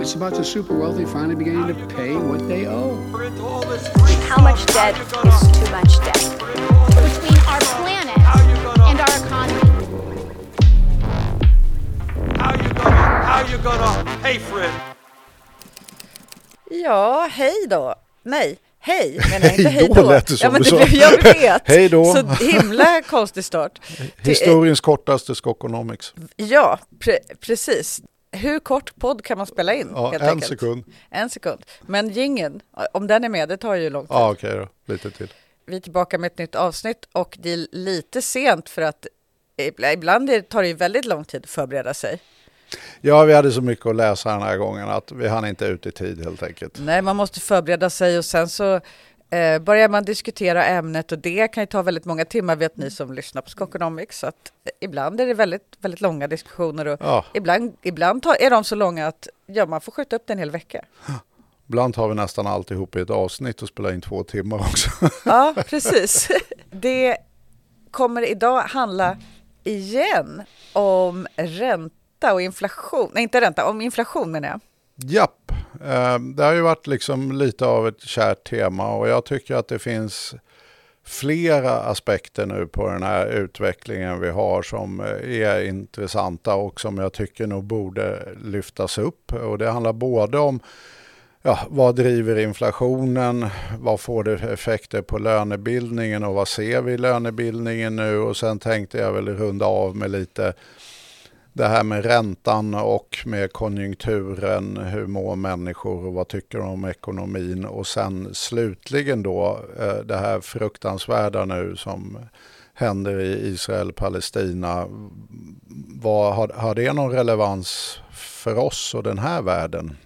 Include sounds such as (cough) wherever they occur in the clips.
It's about the super wealthy finally beginning to pay what they owe. How much debt is too much debt? between our planet and our economy. How you gonna, how you gonna pay for it? Ja, hej då. Nej, hej menar jag är inte Hej hej då, då. lät det som ja, men du det, sa. (laughs) Jag vet. Hej då. Så himla (laughs) konstig start. Till- Historiens kortaste Skokonomics. Ja, pre precis. Hur kort podd kan man spela in? Ja, en enkelt? sekund. En sekund. Men gingen, om den är med, det tar ju lång tid. Ja, okej då. Lite till. Vi är tillbaka med ett nytt avsnitt och det är lite sent för att ibla- ibland tar det ju väldigt lång tid att förbereda sig. Ja, vi hade så mycket att läsa den här gången att vi hann inte ut i tid helt enkelt. Nej, man måste förbereda sig och sen så eh, börjar man diskutera ämnet och det kan ju ta väldigt många timmar vet ni som lyssnar på Skokonomics. Så att ibland är det väldigt, väldigt långa diskussioner och Ja, ibland, ibland tar, är de så långa att ja, man får skjuta upp det en hel vecka. ibland har vi nästan alltihop i ett avsnitt och spelar in två timmar också. (laughs) Ja, precis. Det kommer idag handla igen om ränta och inflation. Nej, inte ränta, om inflation menar jag. Japp, eh, det har ju varit liksom lite av ett kärt tema och jag tycker att det finns flera aspekter nu på den här utvecklingen vi har som eh, är intressanta och som jag tycker nog borde lyftas upp. Och det handlar både om ja, vad driver inflationen, vad får det för effekter på lönebildningen? Och vad ser vi i lönebildningen nu? Och sen tänkte jag väl runda av med lite det här med räntan och med konjunkturen, hur mår människor och vad tycker de om ekonomin och sen slutligen då eh, det här fruktansvärda nu som händer i Israel-Palestina. Vad, har, har det någon relevans för oss och den här världen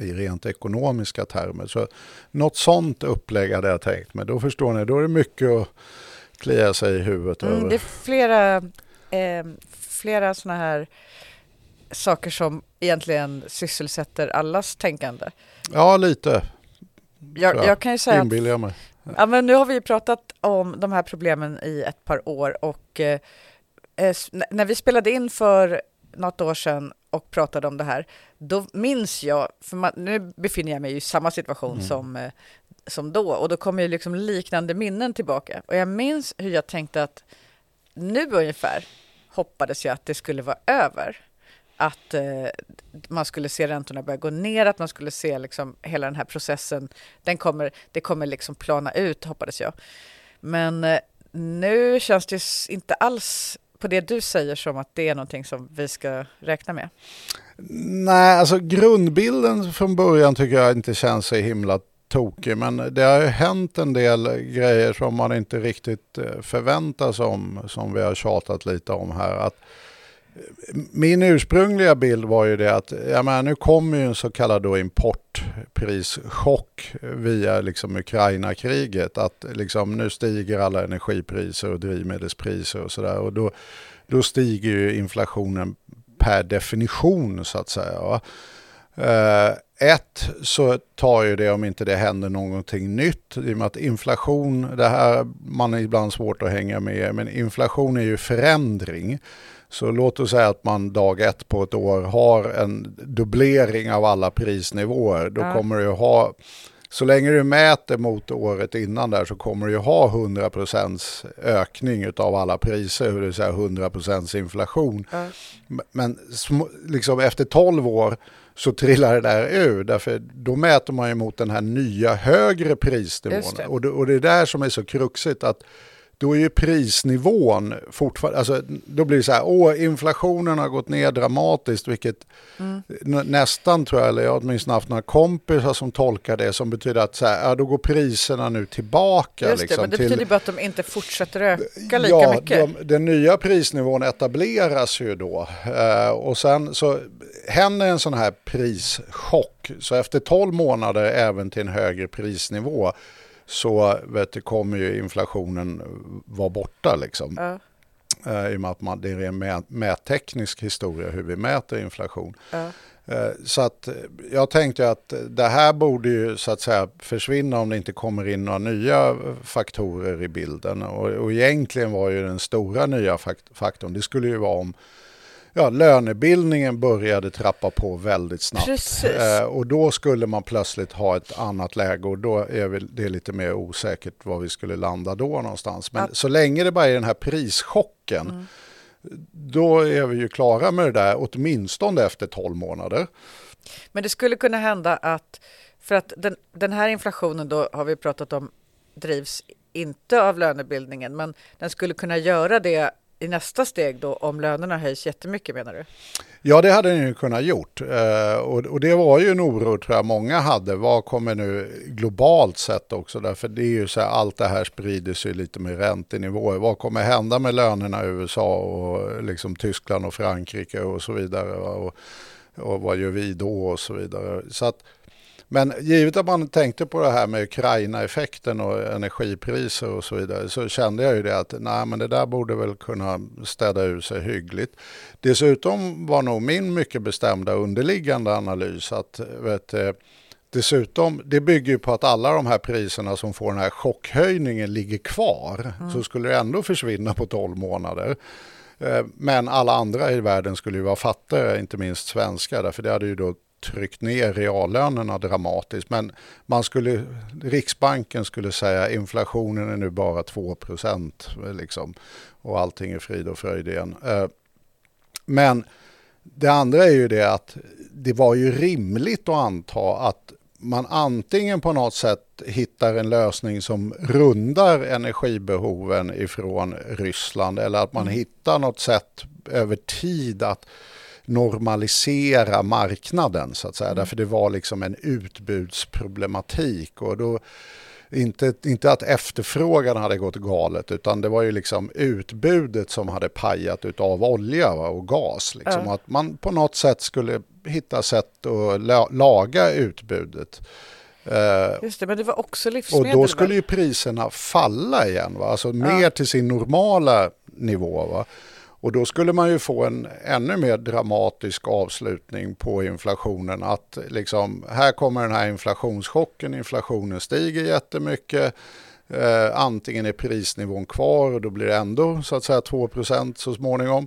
i rent ekonomiska termer? Så något sånt upplägg hade jag tänkt mig. Då förstår ni, då är det mycket att klia sig i huvudet Mm, över. det är flera, eh, flera sådana här saker som egentligen sysselsätter allas tänkande. Ja, lite. Jag, jag kan ju säga att Inbillar jag mig. Ja, men nu har vi ju pratat om de här problemen i ett par år och eh, när vi spelade in för något år sedan och pratade om det här, då minns jag, för man, nu befinner jag mig i samma situation Mm. som, eh, som då och då kommer ju liksom liknande minnen tillbaka och jag minns hur jag tänkte att nu ungefär hoppades jag att det skulle vara över. Att eh, man skulle se räntorna börja gå ner, att man skulle se liksom hela den här processen, den kommer, det kommer liksom plana ut hoppades jag. Men eh, nu känns det inte alls på det du säger som att det är någonting som vi ska räkna med. Nej, alltså grundbilden från början tycker jag inte känns så himla tokig. Men det har ju hänt en del grejer som man inte riktigt eh, förväntar sig om. Som vi har tjatat lite om här. Att eh, min ursprungliga bild var ju det att ja, men nu kommer ju en så kallad då importprischock via liksom Ukraina-kriget. Att liksom, nu stiger alla energipriser och drivmedelspriser och sådär. Och då, då stiger ju inflationen per definition så att säga. Va? Eh, ett så tar ju det om inte det händer någonting nytt i och med att inflation, det här man är ibland svårt att hänga med men inflation är ju förändring. Så låt oss säga att man dag ett på ett år har en dubblering av alla prisnivåer. Då Ja. kommer du ha, så länge du mäter mot året innan där så kommer du ha 100% ökning av alla priser, det vill säga 100% inflation. Ja. Men liksom efter 12 år så trillar det där ur. Därför då mäter man ju mot den här nya högre prisnivån. Det. Och, det, och det är där som är så kruxigt att då är ju prisnivån fortfarande, alltså då blir det så här, åh inflationen har gått ner dramatiskt, vilket Mm. nä- nästan tror jag, eller jag har åtminstone haft några kompisar som tolkar det som betyder att så här, ja, då går priserna nu tillbaka. Just det, liksom, men det till- betyder bara att de inte fortsätter öka lika ja, mycket. De, den nya prisnivån etableras ju då. Eh, och sen så händer en sån här prischock. Så efter 12 månader även till en högre prisnivå så vet du, kommer ju inflationen vara borta. Liksom. Ja, Eh, I och med att man, det är en mä- mätteknisk historia hur vi mäter inflation. ja. Eh, Så att eh, jag tänkte att det här borde ju så att säga försvinna om det inte kommer in några nya faktorer i bilden. Och, och egentligen var ju den stora nya fakt- faktorn, det skulle ju vara om ja, lönebildningen började trappa på väldigt snabbt. Eh, och då skulle man plötsligt ha ett annat läge och då är det lite mer osäkert var vi skulle landa då någonstans. Men Ja. så länge det bara är den här prischocken Mm. då är vi ju klara med det där åtminstone efter 12 månader. Men det skulle kunna hända att, för att den, den här inflationen då har vi pratat om drivs inte av lönebildningen, men den skulle kunna göra det i nästa steg då om lönerna höjs jättemycket menar du? Ja, det hade den ju kunnat gjort. Eh, och, det var ju en oro tror jag många hade. Vad kommer nu globalt sett också? Därför det är ju så här, allt det här sprider sig lite med räntenivåer. Vad kommer hända med lönerna i USA och liksom Tyskland och Frankrike och så vidare? Och, och vad gör vi då och så vidare. Så att, men givet att man tänkte på det här med Ukraina-effekten och energipriser och så vidare så kände jag ju det att nej, men det där borde väl kunna städa ur sig hyggligt. Dessutom var nog min mycket bestämda underliggande analys att vet, eh, Dessutom, det bygger ju på att alla de här priserna som får den här chockhöjningen ligger kvar. Så skulle det ändå försvinna på 12 månader. Eh, Men alla andra i världen skulle ju vara fattigare, inte minst svenskar, därför det hade ju då tryckt ner reallönerna dramatiskt. Men man skulle, Riksbanken skulle säga inflationen är nu bara 2 procent liksom, och allting är frid och fröjd igen. Eh, Men det andra är ju det att det var ju rimligt att anta att man antingen på något sätt hittar en lösning som rundar energibehoven ifrån Ryssland eller att man hittar något sätt över tid att normalisera marknaden så att säga. Därför det var liksom en utbudsproblematik och då inte, inte att efterfrågan hade gått galet utan det var ju liksom utbudet som hade pajat utav olja och gas. Liksom. Ja. Att man på något sätt skulle hitta sätt att la, laga utbudet. Eh, Just det, men det var också och livsmedel. då skulle va? ju priserna falla igen, va? alltså mer till sin normala nivå. Va? Och då skulle man ju få en ännu mer dramatisk avslutning på inflationen. Att liksom, här kommer den här inflationschocken, inflationen stiger jättemycket. Eh, antingen är prisnivån kvar och då blir det ändå så att säga 2% så småningom.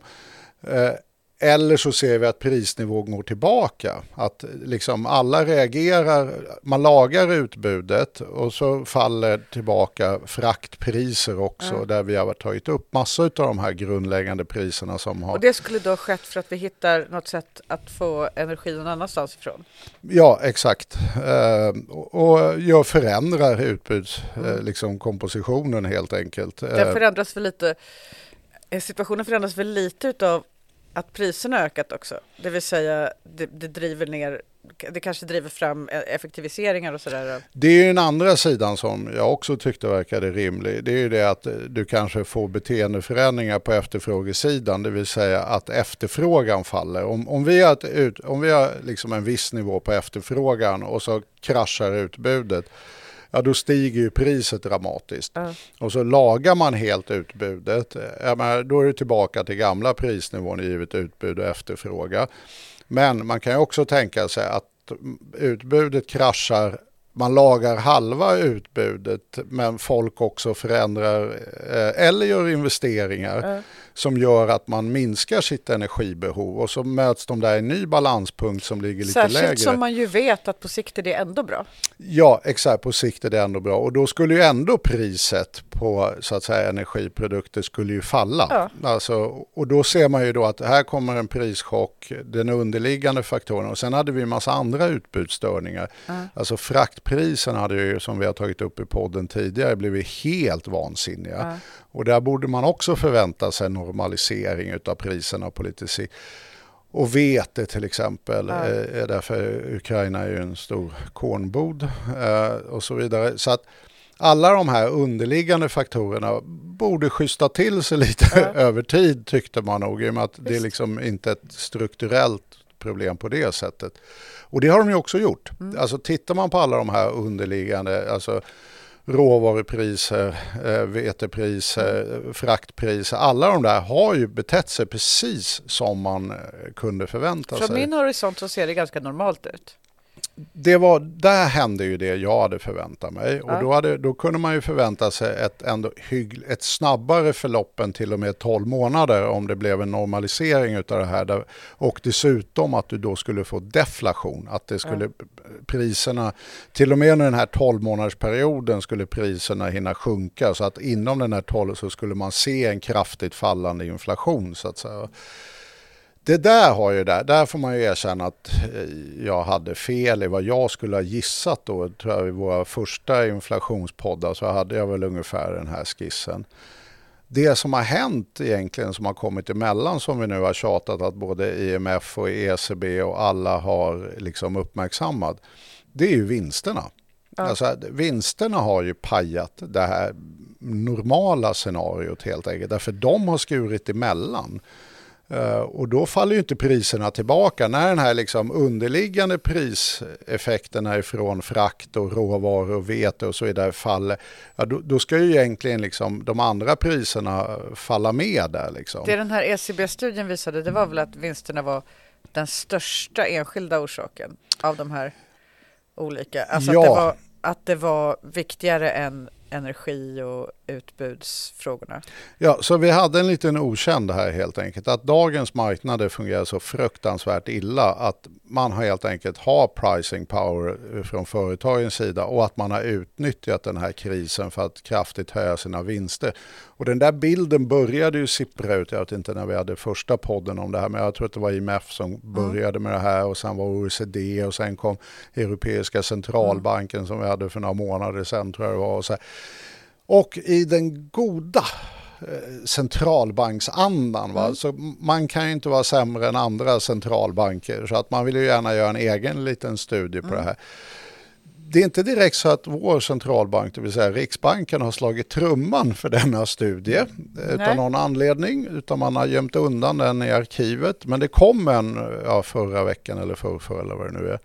Eh, eller så ser vi att prisnivån går tillbaka. Att liksom alla reagerar, man lagar utbudet och så faller tillbaka fraktpriser också där vi har tagit upp massor av de här grundläggande priserna som har... Och det skulle då skett för att vi hittar något sätt att få energi någon annanstans ifrån? Ja, exakt. Eh, och jag förändrar utbuds, eh, liksom kompositionen helt enkelt. Den Eh, förändras väl lite, situationen förändras väl lite utav att priserna har ökat också. Det vill säga det, det driver ner, det kanske driver fram e, effektiviseringar och sådär. Det är ju den andra sidan som jag också tyckte verkade rimlig. Det är ju det att du kanske får beteendeförändringar på efterfrågesidan, det vill säga att efterfrågan faller. Om, om vi har, ett ut, om vi har liksom en viss nivå på efterfrågan och så kraschar utbudet, ja då stiger ju priset dramatiskt. Ja. Och så lagar man helt utbudet, ja, men då är det tillbaka till gamla prisnivån givet utbud och efterfråga. Men man kan ju också tänka sig att utbudet kraschar, man lagar halva utbudet men folk också förändrar eh, eller gör investeringar Ja. Som gör att man minskar sitt energibehov och så möts de där i en ny balanspunkt som ligger lite Särskilt lägre. som man ju vet att på sikt är det ändå bra. Ja, exakt. På sikt är det ändå bra. Och då skulle ju ändå priset på så att säga, energiprodukter skulle ju falla. Ja. Alltså, och då ser man ju då att här kommer en prischock, den underliggande faktorn och sen hade vi en massa andra utbudsstörningar. Alltså fraktpriserna hade ju, som vi har tagit upp i podden tidigare, blivit helt vansinniga. Ja. Och där borde man också förvänta sig en normalisering utav priserna på lite sikt. Och vete till exempel, Ja. eh, är därför Ukraina är ju en stor kornbod eh, och så vidare. Så att alla de här underliggande faktorerna borde schyssta till sig lite Ja. (laughs) över tid tyckte man nog. I och med att det är liksom inte ett strukturellt problem på det sättet. Och det har de ju också gjort. Alltså tittar man på alla de här underliggande, alltså råvarupriser, eh, vetepriser, fraktpriser, alla de där har ju betett sig precis som man eh, kunde förvänta Från sig. min horisont så ser det ganska normalt ut. Det var, där hände ju det jag hade förväntat mig. Och Ja. då, hade, då kunde man ju förvänta sig ett, ändå hygg, ett snabbare förlopp än till och med 12 månader om det blev en normalisering utav det här. Där, och dessutom att du då skulle få deflation, att det skulle priserna, till och med under den här 12 månadersperioden skulle priserna hinna sjunka så att inom den här 12 så skulle man se en kraftigt fallande inflation så att säga. Det där har ju där, där får man ju erkänna att eh, jag hade fel i vad jag skulle ha gissat då. Tror jag, I våra första inflationspoddar så hade jag väl ungefär den här skissen. Det som har hänt egentligen som har kommit emellan som vi nu har tjatat att både IMF och ECB och alla har liksom uppmärksammat. Det är ju vinsterna. Alltså, att vinsterna har ju pajat det här normala scenariot helt enkelt. Därför de har skurit emellan. Eh, och då faller ju inte priserna tillbaka. När den här liksom underliggande priseffekterna ifrån frakt och råvaror och vete och så vidare faller, ja, då, då ska ju egentligen liksom de andra priserna falla med där. Liksom. Det den här ECB-studien visade det var väl att vinsterna var den största enskilda orsaken av de här olika. Alltså Ja. att, det var, att det var viktigare än energi och utbudsfrågorna. Ja, så vi hade en liten okänd här helt enkelt. Att dagens marknader fungerar så fruktansvärt illa att man har helt enkelt har pricing power från företagens sida och att man har utnyttjat den här krisen för att kraftigt höja sina vinster. Och den där bilden började ju sippra ut, jag vet inte när vi hade första podden om det här, men jag tror att det var IMF som började med det här och sen var OECD och sen kom Europeiska centralbanken som vi hade för några månader sedan tror jag det var. Och, så här. Och i den goda eh, centralbanksandan. Va? Så man kan ju inte vara sämre än andra centralbanker så att man vill ju gärna göra en egen liten studie på det här. Det är inte direkt så att vår centralbank, det vill säga Riksbanken, har slagit trumman för denna studie eh, Nej. utan någon anledning, utan man har gömt undan den i arkivet. Men det kom en ja, förra veckan eller förra, förra eller vad det nu är.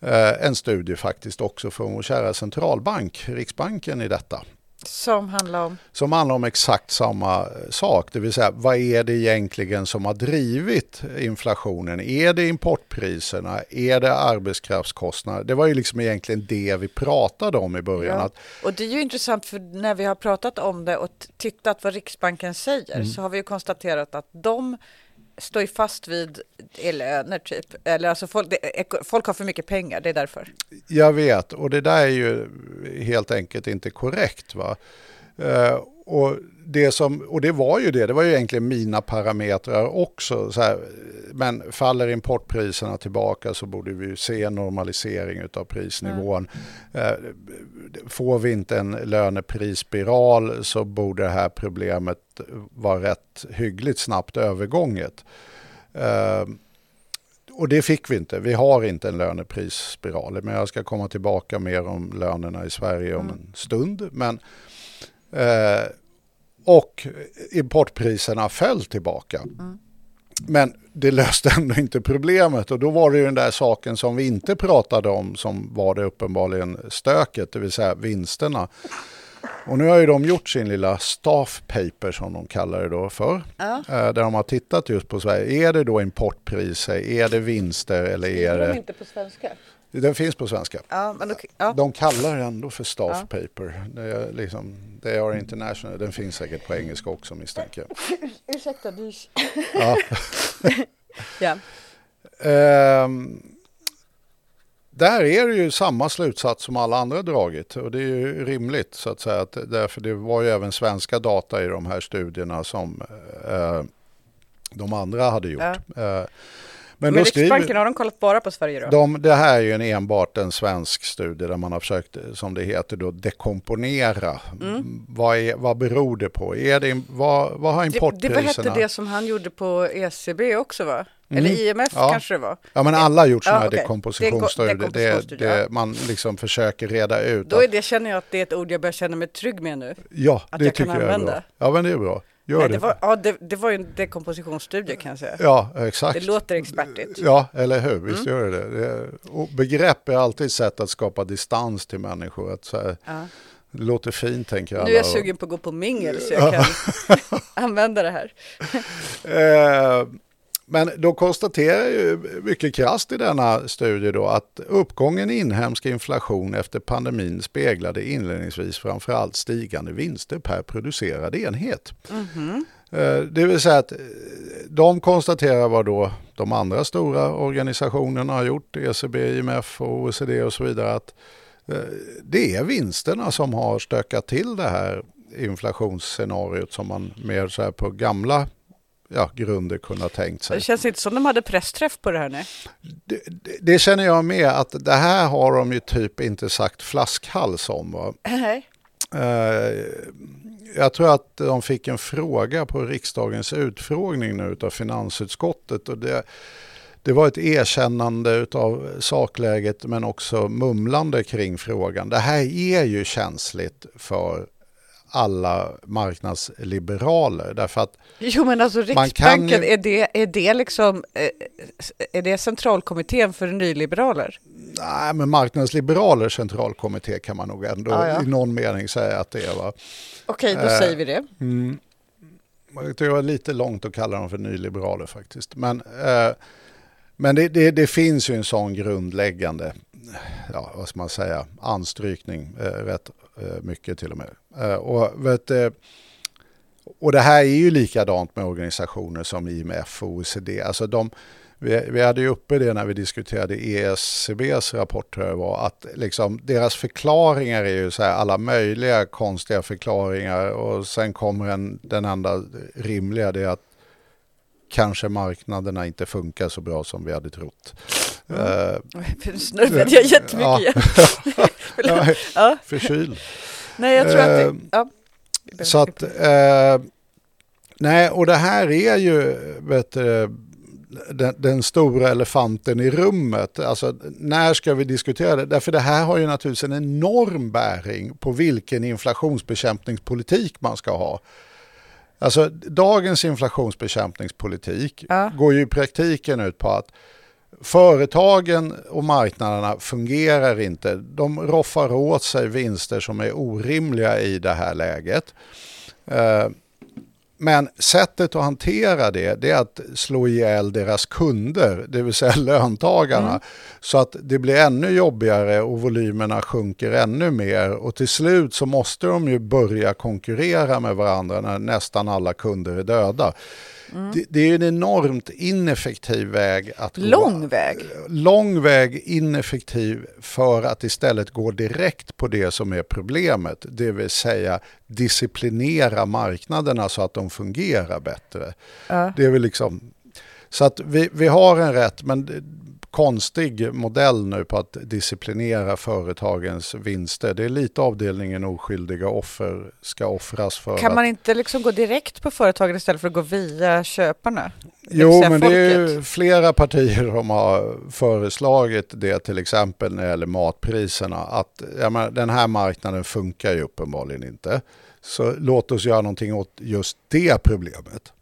Eh, En studie faktiskt också från vår kära centralbank, Riksbanken i detta Som handlar om... som handlar om exakt samma sak. Det vill säga, vad är det egentligen som har drivit inflationen? Är det importpriserna? Är det arbetskraftskostnader? Det var ju liksom egentligen det vi pratade om i början. Ja. Att, Och det är ju intressant för när vi har pratat om det och tittat vad Riksbanken säger Mm. så har vi ju konstaterat att de står ju fast vid eh, löner typ. Eller alltså folk, det, eh, folk har för mycket pengar, det är därför. jag vet, och det där är ju helt enkelt inte korrekt. Va? Eh, och, det som, och det var ju det, det var ju egentligen mina parametrar också. Så här, men faller importpriserna tillbaka så borde vi se en normalisering av prisnivån. Eh, får vi inte en löneprisspiral så borde det här problemet vara rätt hyggligt snabbt övergånget. Eh, och det fick vi inte. Vi har inte en löneprisspiral. Men jag ska komma tillbaka mer om lönerna i Sverige om en stund. Men, eh, och importpriserna föll tillbaka. Men det löste ändå inte problemet och då var det ju den där saken som vi inte pratade om som var det uppenbarligen stöket, det vill säga vinsterna. Och nu har ju de gjort sin lilla staff paper som de kallar det då för. Eh, Där de har tittat just på Sverige. Är det då importpriser, är det vinster eller är det... inte på svenska? Den finns på svenska. Ja, då, ja. De kallar det ändå för staff Ja. paper. Det är liksom, they are international. Den finns säkert på engelska också misstänker jag. (laughs) Ursäkta, du... Ja. (laughs) ja. Ehm, där är det ju samma slutsats som alla andra dragit och det är ju rimligt så att säga. Att, därför det var ju även svenska data i de här studierna som eh, de andra hade gjort. Eh, men Men skriver, Riksbanken, har de kollat bara på Sverige då? de, det här är ju en enbart en svensk studie där man har försökt, som det heter, då, dekomponera. Vad, är, vad beror det på? Är det, vad, vad har det, det importpriserna? var hette det som han gjorde på ECB också va? Eller IMF Ja. kanske det var? Ja men alla har gjort Ja, sådana här okej. dekompositionsstudier. Deko- Det, dekompositionsstudier, det, ja. man liksom försöker reda ut. Då är det, känner jag att det är ett ord jag börjar känna mig trygg med nu. ja, att det jag kan tycker jag är bra. Ja men det är bra. Gör Nej, det. det, var, ja, det, det var ju en dekompositionsstudie kan jag säga. Ja, exakt. Det låter expertigt. Ja, eller hur? Visst gör det det. det. Och begrepp är alltid ett sätt att skapa distans till människor. Att så här, Ja. Det låter fint tänker alla. Nu är jag sugen på att gå på mingel så jag (laughs) kan (laughs) använda det här. Eh, men då konstaterar ju mycket krasst i denna studie då att uppgången i inhemsk inflation efter pandemin speglade inledningsvis framförallt stigande vinster per producerad enhet. Eh, Det vill säga att eh, de konstaterar vad då de andra stora organisationerna har gjort, ECB, IMF och OECD och så vidare, att eh, det är vinsterna som har stökat till det här inflationsscenariot som man mer så här på gamla ja, grunder kunde ha tänkt sig. Det känns inte som de hade pressträff på det här nu. Det, det, det känner jag med att det här har de ju typ inte sagt flaskhals om. Va? Nej. Eh, jag tror att de fick en fråga på riksdagens utfrågning nu av finansutskottet och det, det var ett erkännande av sakläget men också mumlande kring frågan. Det här är ju känsligt för alla marknadsliberaler därför att Jo men alltså Riksbanken, ju- är, det, är det liksom eh, är det centralkommittén för nyliberaler? nej, men marknadsliberalers centralkommitté kan man nog ändå Ja, ja. i någon mening säga att det är. Va? Okej, då Eh, säger vi det. Mm. Det var lite långt att kalla dem för nyliberaler faktiskt. Men, eh, men det, det, det finns ju en sån grundläggande, ja, vad ska man säga, anstrykning, eh, rätt eh, mycket till och med. Eh, och, vet, eh, och det här är ju likadant med organisationer som IMF och OECD. Alltså de, vi, vi hade ju uppe det när vi diskuterade ESCBs rapport, tror jag var, att liksom deras förklaringar är ju så här alla möjliga konstiga förklaringar och sen kommer en, den enda rimliga, det är att kanske marknaderna inte funkar så bra som vi hade trott. Eh, (laughs) Nu snurrade jag jättemycket igen. (laughs) ja, Ja. förkyld. Nej, jag tror att det... Eh, Ja. Så att, eh, nej, och det här är ju vet, den, den stora elefanten i rummet. Alltså, när ska vi diskutera det? Därför det här har ju naturligtvis en enorm bäring på vilken inflationsbekämpningspolitik man ska ha. Alltså dagens inflationsbekämpningspolitik Ja. går ju i praktiken ut på att företagen och marknaderna fungerar inte. De roffar åt sig vinster som är orimliga i det här läget. Eh, Men sättet att hantera det, det är att slå ihjäl deras kunder, det vill säga (laughs) löntagarna. Så att det blir ännu jobbigare och volymerna sjunker ännu mer. Och till slut så måste de ju börja konkurrera med varandra när nästan alla kunder är döda. Det, det är en enormt ineffektiv väg att gå. Lång väg. Lång väg, ineffektiv för att istället gå direkt på det som är problemet. Det vill säga disciplinera marknaderna så att de fungerar bättre. Ja. Det är väl liksom, så att vi, vi har en rätt men konstig modell nu på att disciplinera företagens vinster. Det är lite avdelningen oskyldiga offer ska offras för Kan att man inte liksom gå direkt på företagen istället för att gå via köparna? Jo, men det är folket. ju flera partier som har föreslagit det till exempel när det gäller matpriserna. Att menar, den här marknaden funkar ju uppenbarligen inte. Så låt oss göra någonting åt just det problemet.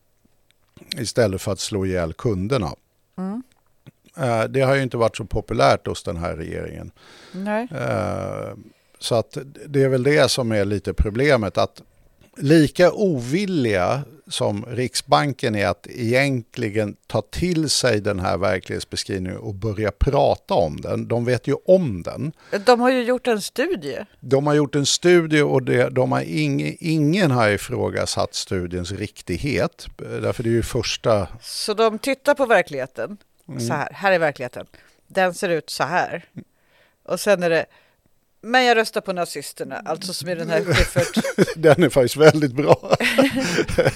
Istället för att slå ihjäl kunderna. Mm. Eh, Det har ju inte varit så populärt hos den här regeringen. Nej. Eh, Så att det är väl det som är lite problemet. att Lika ovilliga som Riksbanken är att egentligen ta till sig den här verklighetsbeskrivningen och börja prata om den. De vet ju om den. De har ju gjort en studie. De har gjort en studie och det, de har ing, ingen har ifrågasatt studiens riktighet. Därför det är ju första... Så de tittar på verkligheten. Mm. Så här, här är verkligheten. Den ser ut så här. Och sen är det, men jag röstar på nazisterna, alltså som i den här Schyffert. (laughs) Den är faktiskt väldigt bra. (laughs)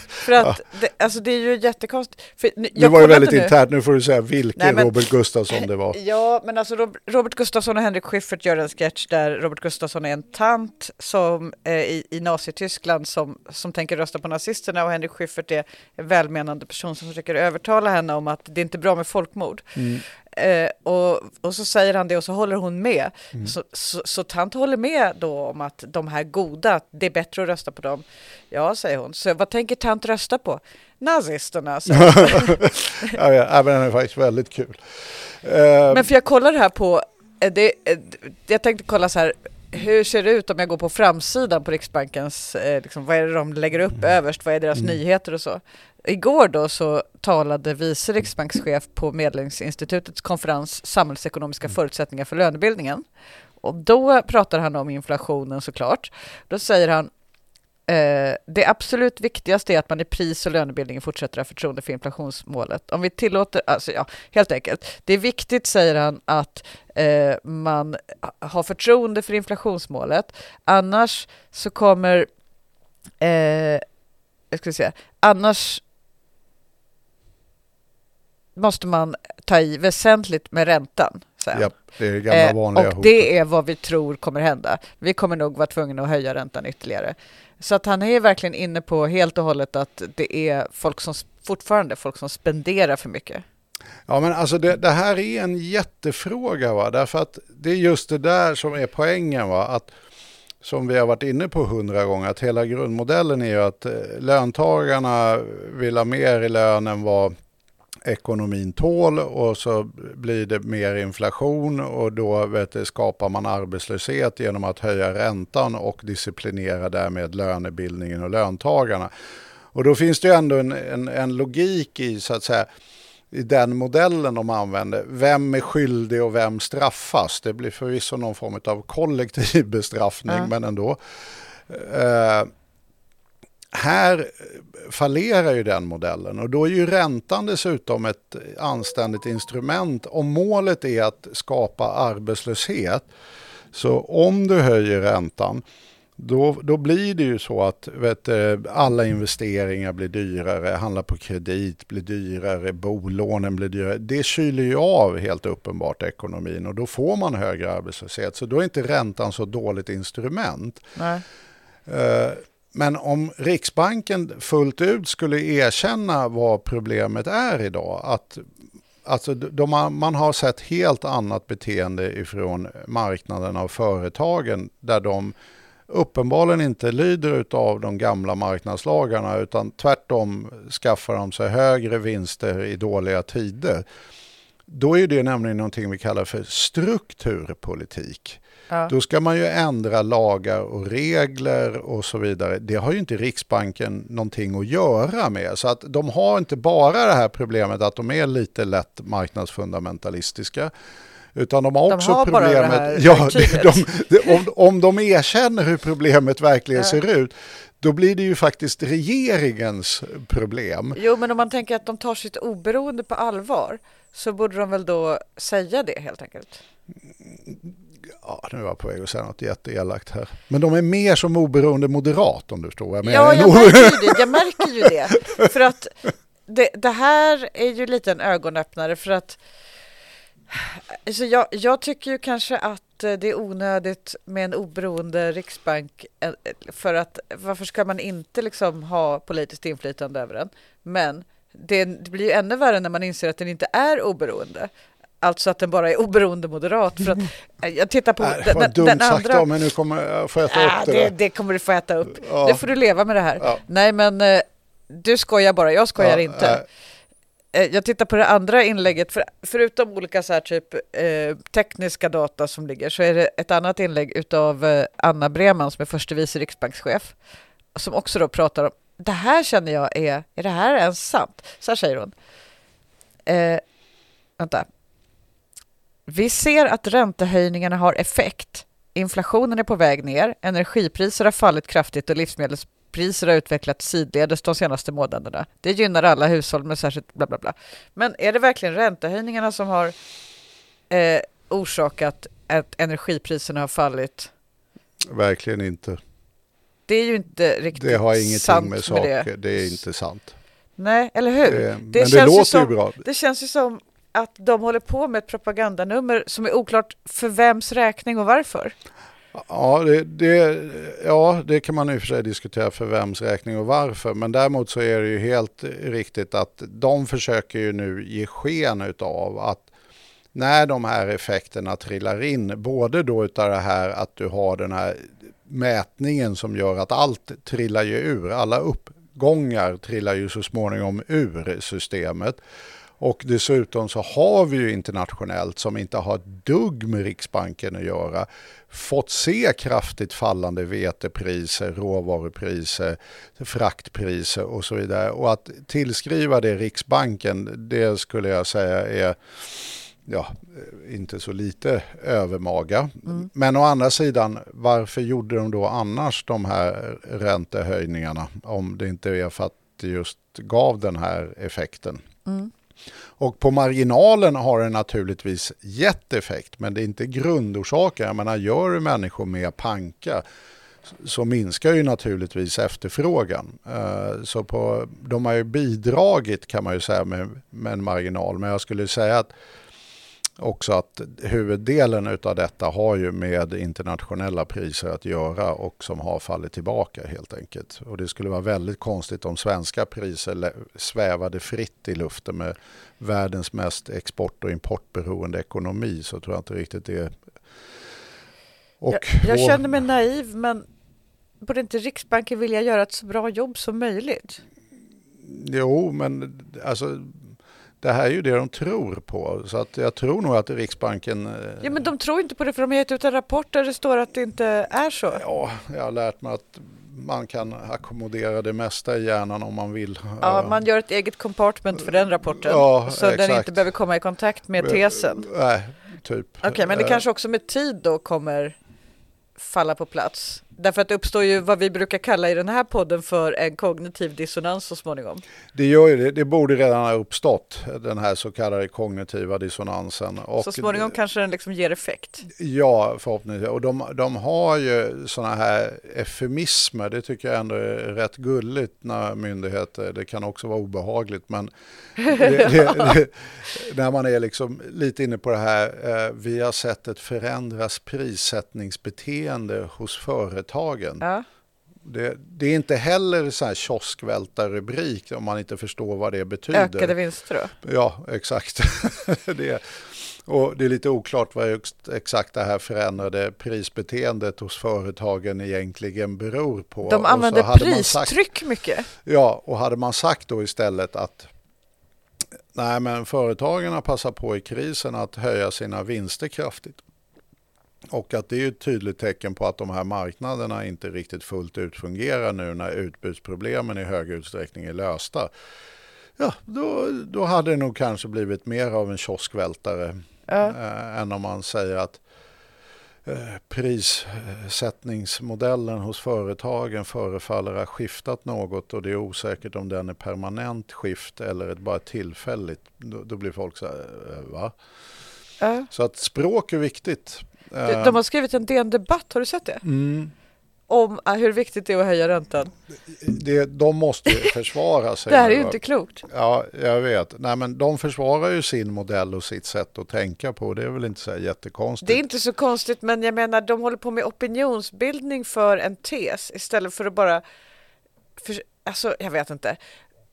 För att, det, alltså det är ju jättekonstigt. För, Det var ju väldigt nu. internt. Nu får du säga vilken Nej, men- Robert Gustafsson det var. (laughs) Ja, men alltså Rob- Robert Gustafsson och Henrik Schyffert gör en sketch där Robert Gustafsson är en tant som, eh, i, i Nazityskland som, som tänker rösta på nazisterna och Henrik Schyffert är en välmenande person som försöker övertala henne om att det inte är bra med folkmord. Eh, och, och så säger han det och så håller hon med. Så, så, så tant håller med då om att de här goda, det är bättre att rösta på dem. Ja, säger hon. Så vad tänker tant rösta på? Nazisterna. (laughs) hon. ja, ja, men den är faktiskt väldigt kul. Eh, Men för jag kollar här på, eh, det, eh, jag tänkte kolla så här, hur ser det ut om jag går på framsidan på Riksbankens, eh, liksom, vad är det de lägger upp överst, vad är deras nyheter och så. Igår då så talade vice riksbankschef på Medlingsinstitutets konferens Samhällsekonomiska förutsättningar för lönebildningen. Och då pratar han om inflationen såklart. Då säger han Eh, det absolut viktigaste är att man i pris och lönebildningen fortsätter ha förtroende för inflationsmålet. Om vi tillåter, alltså ja, helt enkelt. Det är viktigt, säger han, att eh, man har förtroende för inflationsmålet. Annars så kommer, eh, jag ska säga, annars måste man ta i väsentligt med räntan. Ja, det är gamla vanliga eh, Och det är vad vi tror kommer hända. Vi kommer nog vara tvungna att höja räntan ytterligare. Så att han är verkligen inne på helt och hållet att det är folk som fortfarande folk som spenderar för mycket. Ja men alltså det, det, här är en jättefråga va, därför att det är just det där som är poängen va, att som vi har varit inne på hundra gånger, att hela grundmodellen är ju att eh, löntagarna vill ha mer i lön än vad ekonomin tål och så blir det mer inflation och då vet du, skapar man arbetslöshet genom att höja räntan och disciplinera därmed lönebildningen och löntagarna. Och då finns det ju ändå en, en, en logik i så att säga i den modellen de använder. Vem är skyldig och vem straffas? Det blir förvisso någon form av kollektiv bestraffning mm. men ändå. Uh, här fallerar ju den modellen och då är ju räntan dessutom ett anständigt instrument. Om målet är att skapa arbetslöshet, så om du höjer räntan, då, då blir det ju så att vet, alla investeringar blir dyrare, handla på kredit blir dyrare, bolånen blir dyrare. Det kyler ju av helt uppenbart ekonomin och då får man högre arbetslöshet. Så då är inte räntan så dåligt instrument. Nej. Uh, men om Riksbanken fullt ut skulle erkänna vad problemet är idag, att alltså de, man har sett helt annat beteende ifrån marknaden av företagen där de uppenbarligen inte lyder av de gamla marknadslagarna utan tvärtom skaffar de sig högre vinster i dåliga tider. Då är det nämligen någonting vi kallar för strukturpolitik. Ja. Då ska man ju ändra lagar och regler och så vidare. Det har ju inte Riksbanken någonting att göra med. Så att de har inte bara det här problemet att de är lite lätt marknadsfundamentalistiska. Utan de har också de har problemet, ja, (laughs) de, de, om, om de erkänner hur problemet verkligen ja. ser ut, då blir det ju faktiskt regeringens problem. Jo, men om man tänker att de tar sitt oberoende på allvar så borde de väl då säga det helt enkelt? Ja, nu var jag på väg att säga något jätteelakt här. Men de är mer som oberoende moderat om du förstår vad jag menar. Ja, jag (laughs) märker ju det. Jag märker ju det. För att det, det här är ju lite en ögonöppnare för att alltså jag, jag tycker ju kanske att det är onödigt med en oberoende riksbank eh, för att varför ska man inte liksom ha politiskt inflytande över den? Men det, det, blir ju ännu värre när man inser att den inte är oberoende. Alltså att den bara är oberoende moderat. För att, (laughs) eh, jag tittar på Nej, den, dumt den andra... sagt men nu kommer, jag äta äh, upp det, det, det kommer du få äta upp. Ja. Det får du leva med det här. Ja. Nej, men eh, du skojar bara, jag skojar ja, inte. Äh. Jag tittar på det andra inlägget, för, förutom olika så här typ eh, tekniska data som ligger, så är det ett annat inlägg utav eh, Anna Breman som är förste vice riksbankschef, som också då pratar om, det här känner jag är, är det här ens sant? Så här säger hon. Eh, vänta, vi ser att räntehöjningarna har effekt. Inflationen är på väg ner, energipriser har fallit kraftigt och livsmedelspriser har utvecklats sidledes de senaste månaderna. Det gynnar alla hushåll med särskilt bla bla bla. Men är det verkligen räntehöjningarna som har eh, orsakat att energipriserna har fallit? Verkligen inte. Det är ju inte riktigt Det har ingenting med saker, med det. det är inte sant. Nej, eller hur? Det, det men det låter ju, som, bra. Det känns ju som att de håller på med ett propagandanummer som är oklart för vems räkning och varför. Ja det, det, ja, det kan man i och för sig diskutera för vems räkning och varför. Men däremot så är det ju helt riktigt att de försöker ju nu ge sken av att när de här effekterna trillar in, både då utav det här att du har den här mätningen som gör att allt trillar ju ur, alla uppgångar trillar ju så småningom ur systemet. Och dessutom så har vi ju internationellt, som inte har ett dugg med Riksbanken att göra, fått se kraftigt fallande vetepriser, råvarupriser, fraktpriser och så vidare. Och att tillskriva det Riksbanken, det skulle jag säga är ja, inte så lite övermaga. Mm. Men å andra sidan, varför gjorde de då annars de här räntehöjningarna om det inte är för att det just gav den här effekten? Mm. Och på marginalen har det naturligtvis gett effekt, men det är inte grundorsaken. Jag menar, gör du människor mer panka så minskar ju naturligtvis efterfrågan. Eh, så på, de har ju bidragit kan man ju säga med, med en marginal, men jag skulle säga att också att huvuddelen av detta har ju med internationella priser att göra och som har fallit tillbaka helt enkelt. Och det skulle vara väldigt konstigt om svenska priser svävade fritt i luften med världens mest export och importberoende ekonomi så tror jag inte riktigt det och jag, jag känner mig naiv men borde inte Riksbanken vilja göra ett så bra jobb som möjligt? Jo, men alltså det här är ju det de tror på. Så att jag tror nog att Riksbanken... Eh, ja, men de tror inte på det för de har gett ut en rapport där det står att det inte är så. Ja, jag har lärt mig att man kan ackommodera det mesta i hjärnan om man vill. Ja, man gör ett eget compartment för den rapporten. Ja, så exakt. den inte behöver komma i kontakt med tesen. Nej, typ. Okej, okay, men det eh. kanske också med tid då kommer falla på plats. Därför att det uppstår ju vad vi brukar kalla i den här podden för en kognitiv dissonans så småningom. Det gör ju det. Det borde redan ha uppstått, den här så kallade kognitiva dissonansen. Och så småningom kanske den liksom ger effekt? Ja, förhoppningsvis. Och de, de har ju sådana här eufemismer. Det tycker jag ändå är rätt gulligt när myndigheter, det kan också vara obehagligt, men det, det, det, (laughs) när man är liksom lite inne på det här, eh, vi har sett ett förändras prissättningsbeteende hos företag företagen. Ja. Det, det, är inte heller så här kioskvältarrubrik om man inte förstår vad det betyder. Ökade vinster då? Ja, exakt. (laughs) det, och det är lite oklart vad exakt det här förändrade prisbeteendet hos företagen egentligen beror på. De använder pristryck sagt, mycket. Ja, och hade man sagt då istället att nej men företagen har passat på i krisen att höja sina vinster kraftigt. Och att det är ett tydligt tecken på att de här marknaderna inte riktigt fullt ut fungerar nu när utbudsproblemen i hög utsträckning är lösta. Ja, då, då hade det nog kanske blivit mer av en kioskvältare ja. äh, än om man säger att äh, prissättningsmodellen hos företagen förefaller ha skiftat något och det är osäkert om den är permanent skift eller ett bara tillfälligt. Då, då blir folk så här, äh, va? Så att språk är viktigt. De, de har skrivit en DN Debatt, har du sett det? Mm. Om äh, hur viktigt det är att höja räntan. Det, de måste försvara sig. det här är ju inte klokt. Ja, jag vet. Nej, men de försvarar ju sin modell och sitt sätt att tänka på. Det är väl inte så jättekonstigt. Det är inte så konstigt, men jag menar, de håller på med opinionsbildning för en tes istället för att bara... För, alltså, jag vet inte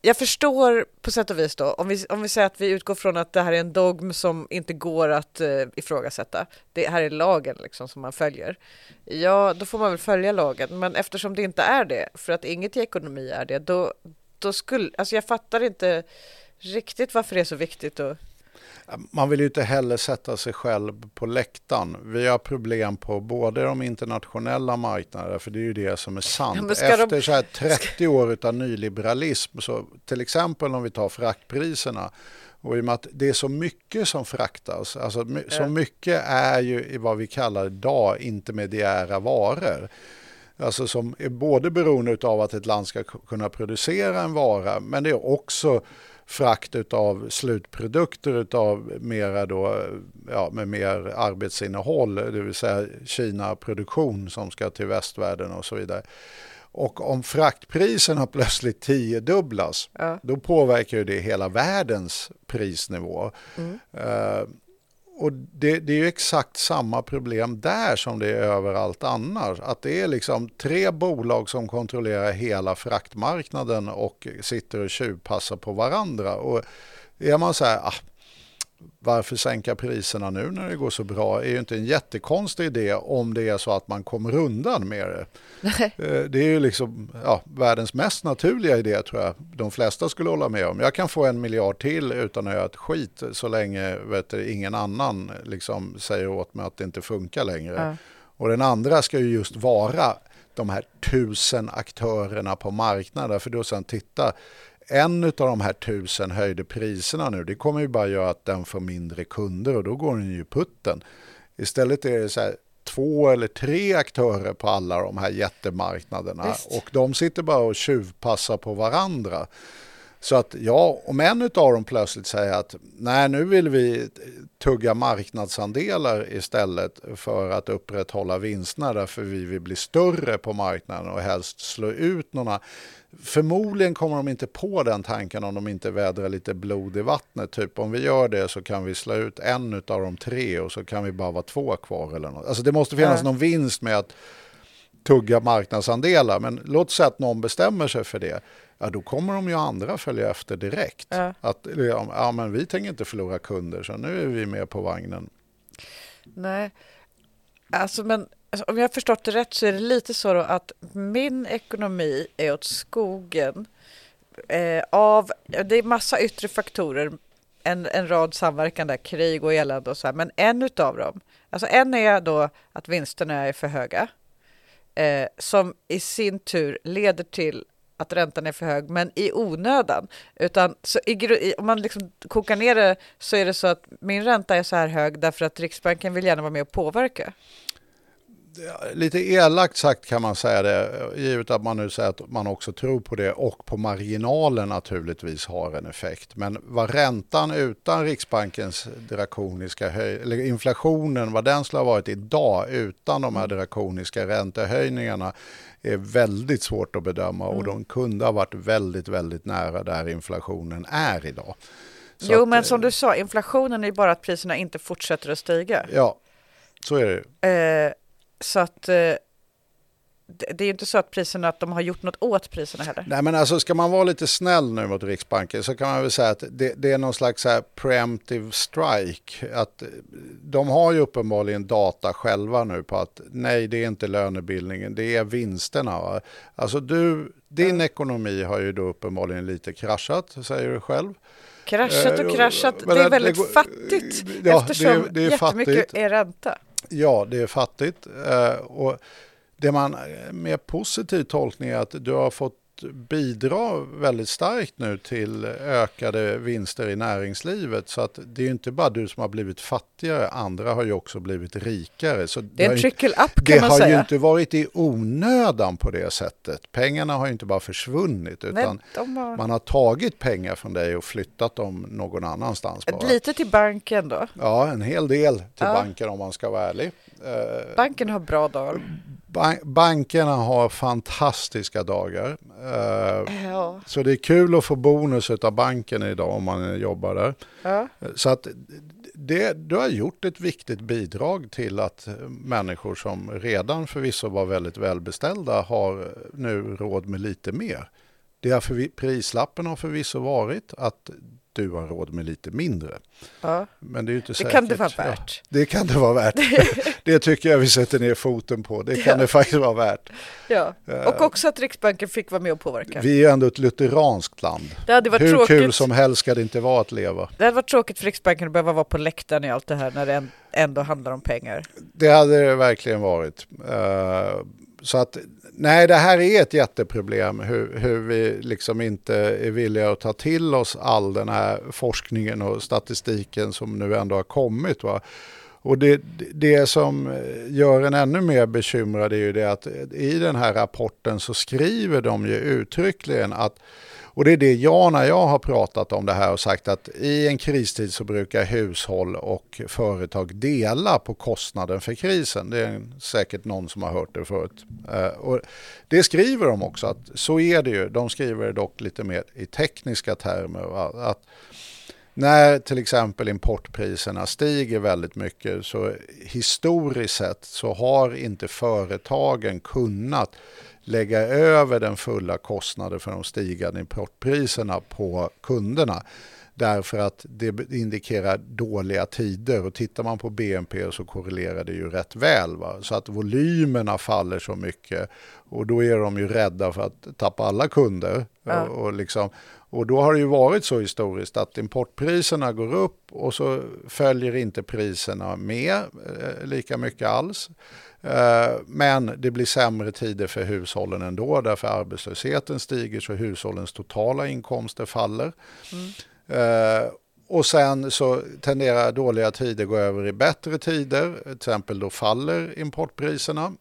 jag förstår på sätt och vis då, om vi, om vi säger att vi utgår från att det här är en dogm som inte går att eh, ifrågasätta. Det här är lagen liksom som man följer. Ja, då får man väl följa lagen, men eftersom det inte är det, för att inget i ekonomi är det, då, då skulle, alltså jag fattar inte riktigt varför det är så viktigt att man vill ju inte heller sätta sig själv på läktaren. Vi har problem på både de internationella marknaderna, för det är ju det som är sant. Efter de... så här 30 år av nyliberalism, så till exempel om vi tar fraktpriserna, och i och med att det är så mycket som fraktas, alltså så mycket är ju i vad vi kallar idag intermediära varor. Alltså som är både beroende av att ett land ska kunna producera en vara, men det är också frakt av slutprodukter av mera då, ja, med mer arbetsinnehåll, det vill säga Kina-produktion som ska till västvärlden och så vidare. Och om fraktpriserna (laughs) plötsligt tiodubblas, ja. då påverkar det hela världens prisnivå. Mm. Och det, det, är ju exakt samma problem där som det är överallt annars. Att det är liksom tre bolag som kontrollerar hela fraktmarknaden och sitter och tjuvpassar på varandra. Och är man så här, ah, varför sänka priserna nu när det går så bra är ju inte en jättekonstig idé om det är så att man kommer undan med det. Eh, det är ju liksom ja, världens mest naturliga idé tror jag de flesta skulle hålla med om. Jag kan få en miljard till utan att göra ett skit så länge vet du, ingen annan liksom säger åt mig att det inte funkar längre. Ja. Och den andra ska ju just vara de här tusen aktörerna på marknaden. För då sen titta, en av de här tusen höjde priserna nu, det kommer ju bara göra att den får mindre kunder och då går den ju putten. Istället är det så här, två eller tre aktörer på alla de här jättemarknaderna Visst. och de sitter bara och tjuvpassar på varandra. Så att ja, om en av dem plötsligt säger att nej, nu vill vi tugga marknadsandelar istället för att upprätthålla vinsterna därför vi vill bli större på marknaden och helst slå ut några. Förmodligen kommer de inte på den tanken om de inte vädrar lite blod i vattnet. Typ om vi gör det så kan vi slå ut en av de tre och så kan vi bara vara två kvar eller något. Alltså det måste finnas Ja. någon vinst med att tugga marknadsandelar. Men låt säga att någon bestämmer sig för det. Ja, då kommer de ju andra följa efter direkt. Ja. Att, ja, ja, men vi tänker inte förlora kunder så nu är vi med på vagnen. Nej, alltså men alltså, om jag har förstått det rätt så är det lite så då att min ekonomi är åt skogen eh, av, det är massa yttre faktorer, en, en rad samverkande, krig och elände och så här, men en utav dem, alltså en är då att vinsterna är för höga, eh, som i sin tur leder till att räntan är för hög, men i onödan. Utan så i, om man liksom kokar ner det så är det så att min ränta är så här hög därför att Riksbanken vill gärna vara med och påverka. Lite elakt sagt kan man säga det, givet att man nu säger att man också tror på det och på marginalen naturligtvis har en effekt. Men vad räntan utan Riksbankens drakoniska höj, eller inflationen, vad den skulle ha varit idag utan de här drakoniska räntehöjningarna är väldigt svårt att bedöma och de kunde ha varit väldigt, väldigt nära där inflationen är idag. Så jo, att, men eh, som du sa, inflationen är bara att priserna inte fortsätter att stiga. Ja, så är det. Eh, så att eh, det, det är inte så att priserna, att de har gjort något åt priserna heller. Nej men alltså ska man vara lite snäll nu mot Riksbanken så kan man väl säga att det, det är någon slags här preemptive strike. Att de har ju uppenbarligen data själva nu på att nej det är inte lönebildningen, det är vinsterna. Va? Alltså du, din ekonomi har ju då uppenbarligen lite kraschat, säger du själv. Kraschat Eh, och kraschat, men det är det väldigt går- fattigt Ja, eftersom det är- det är jättemycket fattigt. är ränta. Ja, det är fattigt. Eh, och det man eh, med positiv tolkning är att du har fått bidra väldigt starkt nu till ökade vinster i näringslivet. Så att det är inte bara du som har blivit fattigare, andra har ju också blivit rikare. Så Det är har en ju- trickle up kan det man har ju säga. inte varit i onödan på det sättet. Pengarna har ju inte bara försvunnit Nej, utan de har... man har tagit pengar från dig och flyttat dem någon annanstans bara. Lite till banken då. Ja, en hel del till Ja. banken om man ska vara ärlig. Eh, Banken har bra dagar. Ban- bankerna har fantastiska dagar. Eh, Ja. Så det är kul att få bonus av banken idag om man jobbar där. ja. Så att det, du har gjort ett viktigt bidrag till att människor som redan förvisso var väldigt välbeställda har nu råd med lite mer. Det har förvi- prislappen har förvisso varit att du har råd med lite mindre. ja. Men det är ju inte Det säkert. kan det vara Ja, värt. det kan det vara värt. (laughs) det tycker jag vi sätter ner foten på. Det kan Ja. det faktiskt vara värt. Ja. Och också att Riksbanken fick vara med och påverka. Vi är ändå ett lutheranskt land. Det hade varit Hur tråkigt. kul som helst ska det inte vara att leva. Det hade varit tråkigt för Riksbanken att behöva vara på läktaren i allt det här när det ändå handlar om pengar. Det hade det verkligen varit. Så att nej, det här är ett jätteproblem hur, hur vi liksom inte är villiga att ta till oss all den här forskningen och statistiken som nu ändå har kommit. Va? Och det, det som gör en ännu mer bekymrad är ju det att i den här rapporten så skriver de ju uttryckligen att och det är det jag när jag har pratat om det här och sagt att i en kristid så brukar hushåll och företag dela på kostnaden för krisen. Det är säkert någon som har hört det förut. Eh, och det skriver de också att så är det ju. De skriver det dock lite mer i tekniska termer. va? Att när till exempel importpriserna stiger väldigt mycket så historiskt sett så har inte företagen kunnat lägga över den fulla kostnaden för de stigande importpriserna på kunderna. Därför att det indikerar dåliga tider och tittar man på BNP så korrelerar det ju rätt väl. Va? Så att volymerna faller så mycket och då är de ju rädda för att tappa alla kunder. Ja. Och, och, liksom, och då har det ju varit så historiskt att importpriserna går upp och så följer inte priserna med eh, lika mycket alls. Eh, men det blir sämre tider för hushållen ändå därför arbetslösheten stiger så hushållens totala inkomster faller. Eh, och sen så tenderar dåliga tider gå över i bättre tider. Till exempel då faller importpriserna.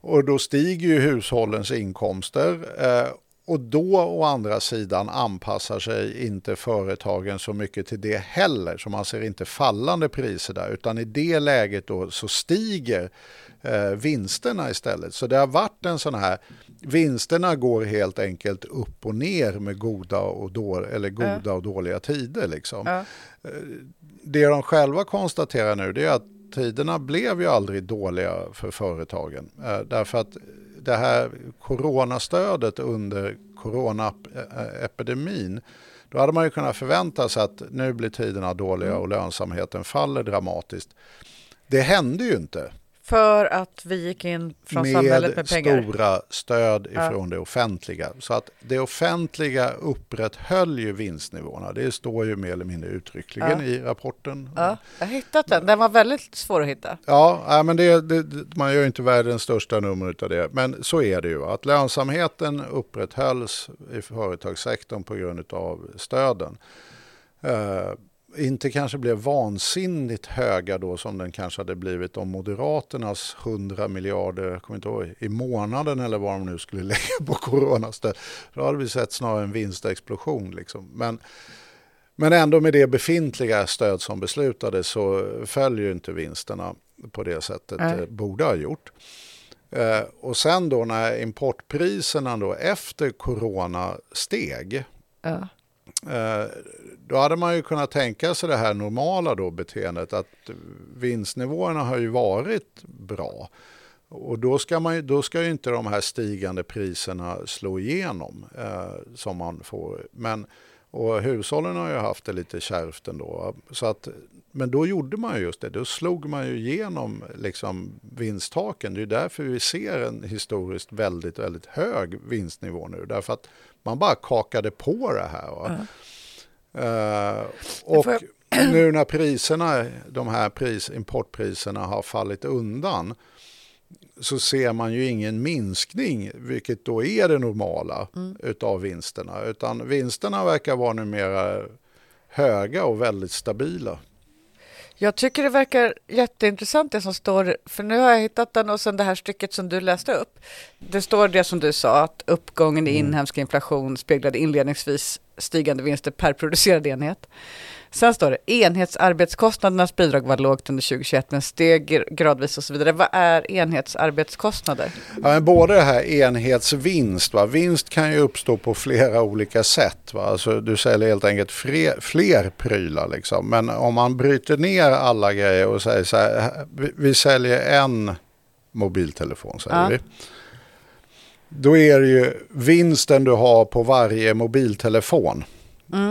Och då stiger ju hushållens inkomster. Eh, och då å andra sidan anpassar sig inte företagen så mycket till det heller. Så man ser inte fallande priser där. Utan i det läget då så stiger eh, vinsterna istället. Så det har varit en sån här, vinsterna går helt enkelt upp och ner med goda och, då, eller goda och dåliga tider. Liksom. Ja. Det de själva konstaterar nu det är att tiderna blev ju aldrig dåliga för företagen. Eh, därför att det här coronastödet under coronaepidemin då hade man ju kunnat förvänta sig att nu blir tiderna dåliga och lönsamheten faller dramatiskt. Det hände ju inte för att vi gick in från samhället med pengar. stora stöd Ja. ifrån det offentliga. Så att det offentliga upprätthöll ju vinstnivåerna. Det står ju mer eller mindre uttryckligen Ja. i rapporten. Ja, jag har hittat den. Den var väldigt svår att hitta. Ja, men det, det, man gör ju inte världens största nummer av det. Men så är det ju. Att lönsamheten upprätthölls i företagssektorn på grund av stöden. Eh, inte kanske blev vansinnigt höga då som den kanske hade blivit om Moderaternas 100 miljarder kommer inte ihåg, i månaden eller vad de nu skulle (laughs) lägga på coronastöd. Då hade vi sett snarare en vinstexplosion. Liksom. Men, men ändå med det befintliga stöd som beslutades så följer ju inte vinsterna på det sättet Nej. det borde ha gjort. Eh, och sen då när importpriserna då efter corona steg Ja. Eh, då hade man ju kunnat tänka sig det här normala då beteendet att vinstnivåerna har ju varit bra. Och då ska, man ju, då ska ju inte de här stigande priserna slå igenom eh, som man får. Men, och hushållen har ju haft det lite kärvt ändå. Så att, men då gjorde man just det. Då slog man ju igenom liksom vinsttaken. Det är därför vi ser en historiskt väldigt, väldigt hög vinstnivå nu. Därför att man bara kakade på det här. Va? Eh, och får nu när priserna, de här pris, importpriserna har fallit undan så ser man ju ingen minskning, vilket då är det normala, utav vinsterna. Utan vinsterna verkar vara numera höga och väldigt stabila. Jag tycker det verkar jätteintressant det som står, för nu har jag hittat den och sen det här stycket som du läste upp. Det står det som du sa, att uppgången i inhemsk inflation speglade inledningsvis stigande vinster per producerad enhet. Sen står det enhetsarbetskostnadernas bidrag var lågt under 2021 men steg gradvis och så vidare. Vad är enhetsarbetskostnader? Ja, men både det här enhetsvinst, va? vinst kan ju uppstå på flera olika sätt. Va? Alltså, du säljer helt enkelt fler, fler prylar. Liksom. Men om man bryter ner alla grejer och säger så här, vi, vi säljer en mobiltelefon säger Ja. vi. Då är det ju vinsten du har på varje mobiltelefon.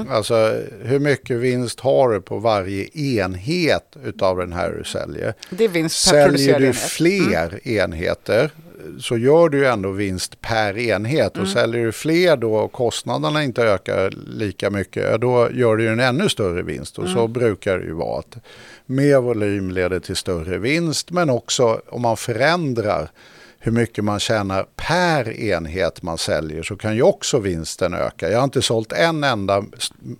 Alltså hur mycket vinst har du på varje enhet utav den här du säljer. Det är vinst per Säljer du enhet. fler enheter så gör du ändå vinst per enhet. Och säljer du fler då och kostnaderna inte ökar lika mycket, då gör du en ännu större vinst. Och så brukar det ju vara att mer volym leder till större vinst. Men också om man förändrar hur mycket man tjänar per enhet man säljer så kan ju också vinsten öka. Jag har inte sålt en enda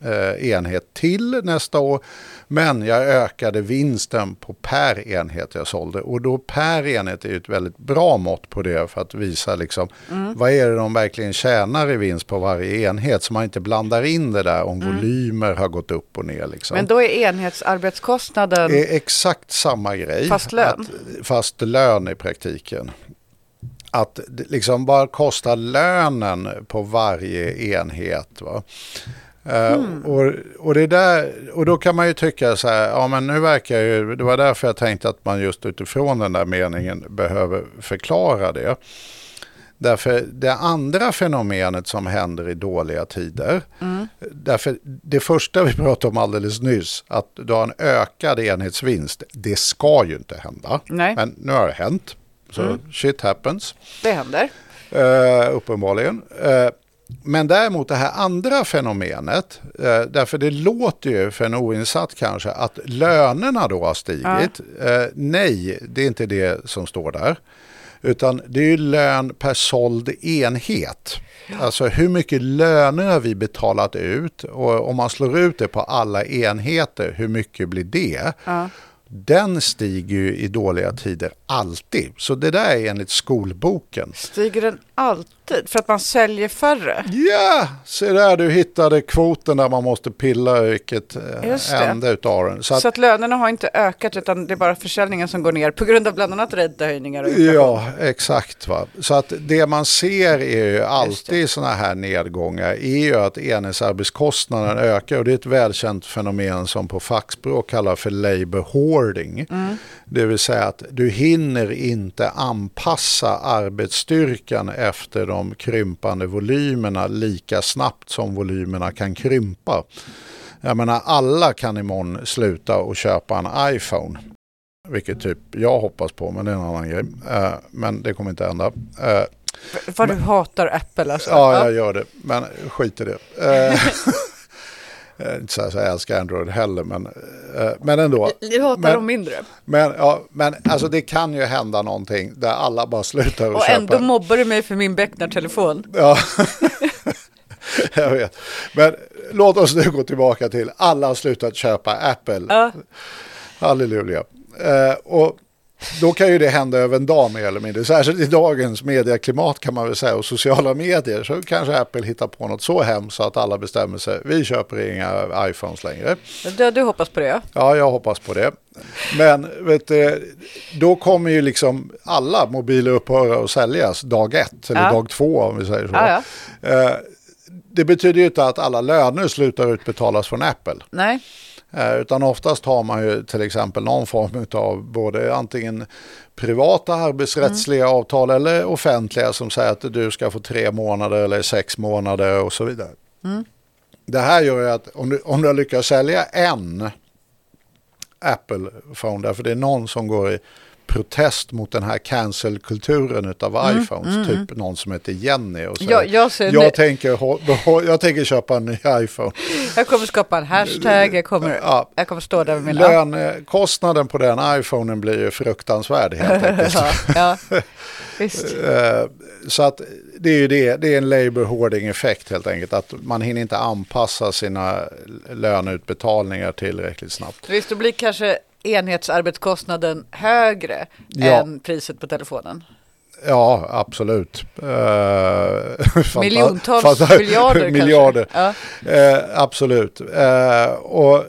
eh, enhet till nästa år men jag ökade vinsten på per enhet jag sålde och då per enhet är ju ett väldigt bra mått på det för att visa liksom vad är det de verkligen tjänar i vinst på varje enhet så man inte blandar in det där om volymer har gått upp och ner. Liksom. Men då är enhetsarbetskostnaden, är exakt samma grej. Fast lön? Att, fast lön i praktiken. Att liksom bara kosta lönen på varje enhet. Va? Eh, och, och, det där, och då kan man ju tycka så här, ja men nu verkar ju, det var därför jag tänkte att man just utifrån den där meningen behöver förklara det. Därför det andra fenomenet som händer i dåliga tider, därför det första vi pratade om alldeles nyss, att du har en ökad enhetsvinst, det ska ju inte hända. Nej. Men nu har det hänt. Så shit happens. Det händer. Uh, uppenbarligen. Eh, men däremot det här andra fenomenet, eh, därför det låter ju för en oinsatt kanske att lönerna då har stigit. Eh, nej, det är inte det som står där. Utan det är ju lön per såld enhet. Alltså hur mycket löner har vi betalat ut och om man slår ut det på alla enheter, hur mycket blir det? Den stiger ju i dåliga tider alltid. Så det där är enligt skolboken. Stiger den alltid? För att man säljer färre? Ja, se där du hittade kvoten där man måste pilla vilket eh, ände utav den. Så Så, att, att lönerna har inte ökat utan det är bara försäljningen som går ner på grund av bland annat räntehöjningar ja, exakt. Va? Så att det man ser är ju alltid i sådana här nedgångar är ju att enhetsarbetskostnaden ökar och det är ett välkänt fenomen som på fackspråk kallas för labor hoarding. Det vill säga att du hinner inte anpassa arbetsstyrkan efter de krympande volymerna lika snabbt som volymerna kan krympa. Jag menar alla kan imorgon sluta och köpa en iPhone. Vilket typ jag hoppas på, men det är en annan grej. Eh, men det kommer inte hända. Eh, Vad du hatar Apple alltså. ja, jag gör det, men skit i det. (laughs) Eh, inte så att jag älskar Android heller, men, eh, men ändå. Du hatar Men- dem mindre. Men, ja, men alltså det kan ju hända någonting där alla bara slutar att Och köpa. ändå mobbar du mig för min Becknar-telefon. Ja, (laughs) jag vet. Men låt oss nu gå tillbaka till alla har slutat köpa Apple. Ja. Halleluja. Eh, och då kan ju det hända över en dag mer eller mindre. Särskilt i dagens medieklimat kan man väl säga och sociala medier så kanske Apple hittar på något så hemskt så att alla bestämmer sig. Vi köper inga iPhones längre. Du, du hoppas på det ja. Ja, jag hoppas på det. Men vet du, då kommer ju liksom alla mobiler upphöra att säljas dag ett eller Ja. dag två om vi säger så. Ja, Eh, Det betyder ju inte att alla löner slutar utbetalas från Apple. Nej. Eh, Utan oftast har man ju till exempel någon form av både antingen privata arbetsrättsliga avtal eller offentliga som säger att du ska få tre månader eller sex månader och så vidare. Det här gör ju att om du, om du har lyckats sälja en Apple phone därför det är någon som går i protest mot den här cancel-kulturen utav iPhones, typ någon som heter Jenny och säger Jag, jag, jag, tänker, jag tänker köpa en ny iPhone. jag kommer skapa en hashtag, jag kommer, Ja. jag kommer stå där med min. Lönekostnaden på den iPhonen blir ju fruktansvärd helt (laughs) enkelt. Ja, ja. (laughs) Visst. Eh, Så att det är ju det, det är en labor hoarding effekt helt enkelt. Att man hinner inte anpassa sina löneutbetalningar tillräckligt snabbt. Visst, då blir kanske enhetsarbetskostnaden högre Ja. än priset på telefonen. Ja, absolut. Eh, (laughs) Miljontals fanta- miljarder (laughs) miljarder. Ja. Eh, absolut. Eh, och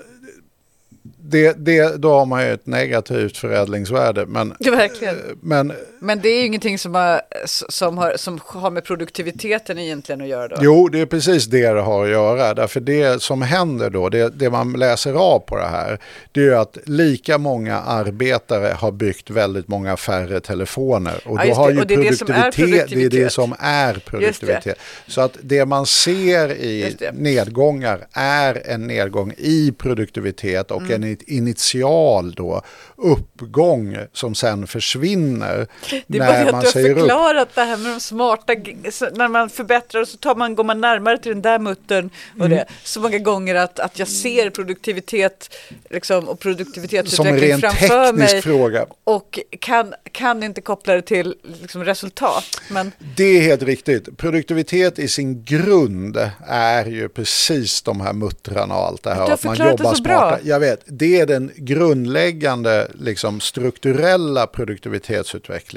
det, det, då har man ju ett negativt förädlingsvärde. Men, Ja, men Men det är ju ingenting som har, som, har, som har med produktiviteten egentligen att göra då. Jo, det är precis det det har att göra. Därför det som händer då, det, det man läser av på det här, det är att lika många arbetare har byggt väldigt många färre telefoner. Och Ja, då har det. ju Och det är det som är produktivitet, det är det produktivitet. som är produktivitet. Så att det man ser i nedgångar är en nedgång i produktivitet och Mm. en initial då uppgång som sen försvinner Det är bara det att du har upp. förklarat det här med de smarta, när man förbättrar så tar man, går man närmare till den där muttern och Mm. det så många gånger att, att jag ser produktivitet liksom, och produktivitetsutveckling framför mig fråga. och kan, kan inte koppla det till liksom, resultat. Men Det är helt riktigt. Produktivitet i sin grund är ju precis de här muttrarna och allt det här. Du har att man förklarat det jobbar så bra. smartare. Jag vet, det är den grundläggande liksom, strukturella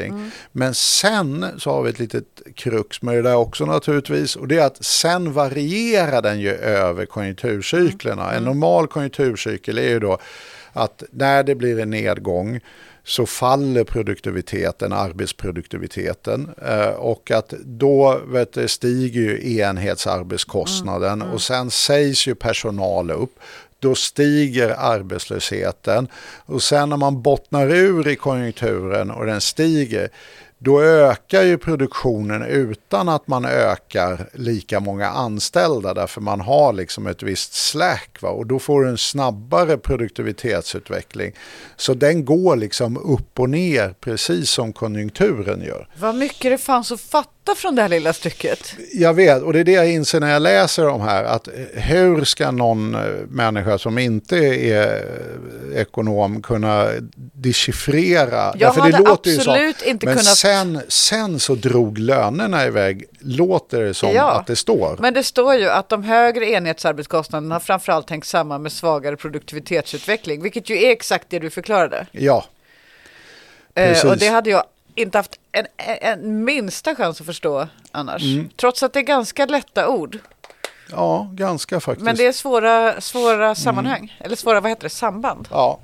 produktivitetsutveckling. Mm. Men sen så har vi ett litet krux med det där också naturligtvis. Och det är att sen varierar den ju över konjunkturcyklerna. Mm. En normal konjunkturcykel är ju då att när det blir en nedgång så faller produktiviteten, arbetsproduktiviteten eh, och att då vet du, stiger ju enhetsarbetskostnaden och sen sägs ju personal upp. Då stiger arbetslösheten. Och sen när man bottnar ur i konjunkturen och den stiger då ökar ju produktionen utan att man ökar lika många anställda därför man har liksom ett visst slack va? och då får du en snabbare produktivitetsutveckling. Så den går liksom upp och ner precis som konjunkturen gör. Vad mycket det fanns att fatta från det här lilla stycket. Jag vet, och det är det jag inser när jag läser de här, att hur ska någon eh, människa som inte är eh, ekonom kunna dechiffrera? Jag Därför hade absolut så, inte kunnat- sen, sen så drog lönerna iväg, låter det som Ja, att det står. Men det står ju att de högre enhetsarbetskostnaderna har framförallt hängt samman med svagare produktivitetsutveckling, vilket ju är exakt det du förklarade. Ja, Eh, Precis. och det hade jag inte haft en, en, minsta chans att förstå annars. Mm. Trots att det är ganska lätta ord. ja, ganska faktiskt. Men det är svåra, svåra sammanhang. Eller svåra, vad heter det, samband. Ja.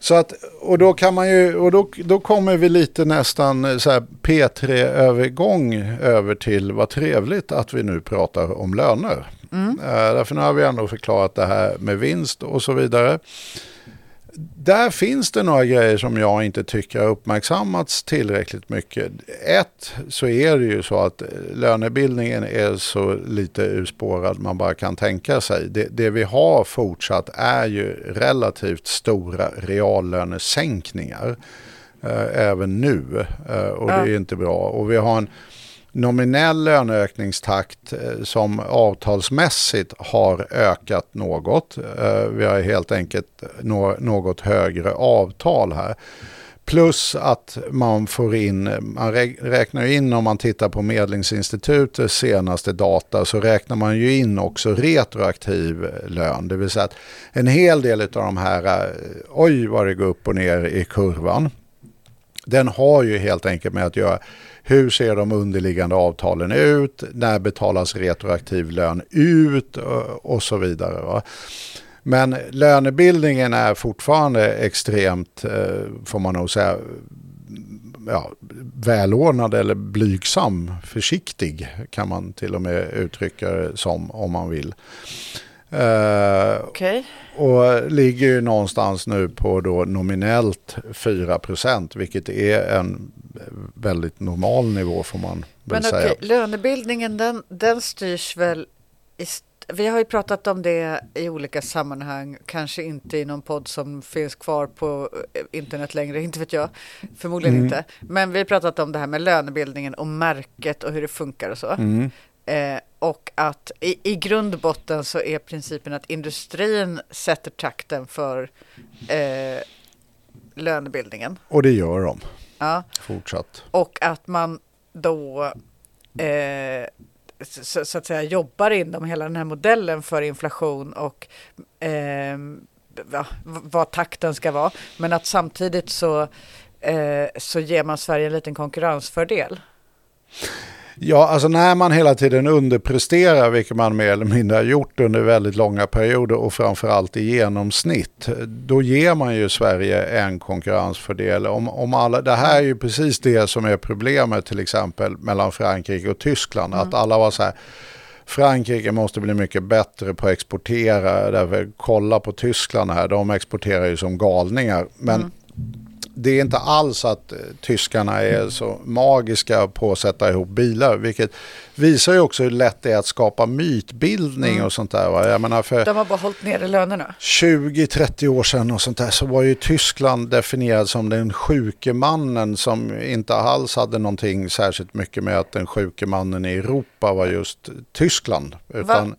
Så att, och då kan man ju, och då, då kommer vi lite nästan eh, så här P3-övergång över till vad trevligt att vi nu pratar om löner. Mm. Eh, därför nu har vi ändå förklarat det här med vinst och så vidare. Där finns det några grejer som jag inte tycker har uppmärksammats tillräckligt mycket. Ett, så är det ju så att eh, lönebildningen är så lite urspårad man bara kan tänka sig. Det, det vi har fortsatt är ju relativt stora reallönesänkningar. Eh, även nu. Eh, och det Ja. är inte bra. Och vi har en nominell löneökningstakt eh, som avtalsmässigt har ökat något. Eh, vi har helt enkelt något högre avtal här. Plus att man får in, man räknar in om man tittar på Medlingsinstitutets senaste data så räknar man ju in också retroaktiv lön. Det vill säga att en hel del av de här, eh, oj vad det går upp och ner i kurvan den har ju helt enkelt med att göra hur ser de underliggande avtalen ut, när betalas retroaktiv lön ut eh, och- så vidare. Va? Men lönebildningen är fortfarande extremt, eh, får man nog säga, ja, välordnad eller blygsam, försiktig kan man till och med uttrycka det som om man vill. Eh, Okej. och ligger ju någonstans nu på då nominellt 4% vilket är en väldigt normal nivå får man väl Men säga. okej, lönebildningen den, den styrs väl i vi har ju pratat om det i olika sammanhang, kanske inte i någon podd som finns kvar på eh, internet längre, (laughs) inte vet jag, förmodligen Mm. inte. Men vi har pratat om det här med lönebildningen och märket och hur det funkar och så. Mm. Eh, och att i, i grund och botten så är principen att industrin sätter takten för eh, lönebildningen. Och det gör de Ja. fortsatt. Och att man då eh, så, så att säga jobbar inom hela den här modellen för inflation och eh, va, vad takten ska vara. Men att samtidigt så, eh, så ger man Sverige en liten konkurrensfördel. Ja, alltså när man hela tiden underpresterar, vilket man mer eller mindre har gjort under väldigt långa perioder och framförallt i genomsnitt, då ger man ju Sverige en konkurrensfördel. Om, om alla, det här är ju precis det som är problemet till exempel mellan Frankrike och Tyskland, att alla var så här, Frankrike måste bli mycket bättre på att exportera, därför kolla på Tyskland här, de exporterar ju som galningar. Men det är inte alls att eh, tyskarna är så magiska på att sätta ihop bilar, vilket visar ju också hur lätt det är att skapa mytbildning och sånt där. Va? Jag menar för De har bara hållit nere lönerna. 20-30 år sedan och sånt där så var ju Tyskland definierad som den sjuke mannen som inte alls hade någonting särskilt mycket med att den sjuke mannen i Europa var just Tyskland. Utan, är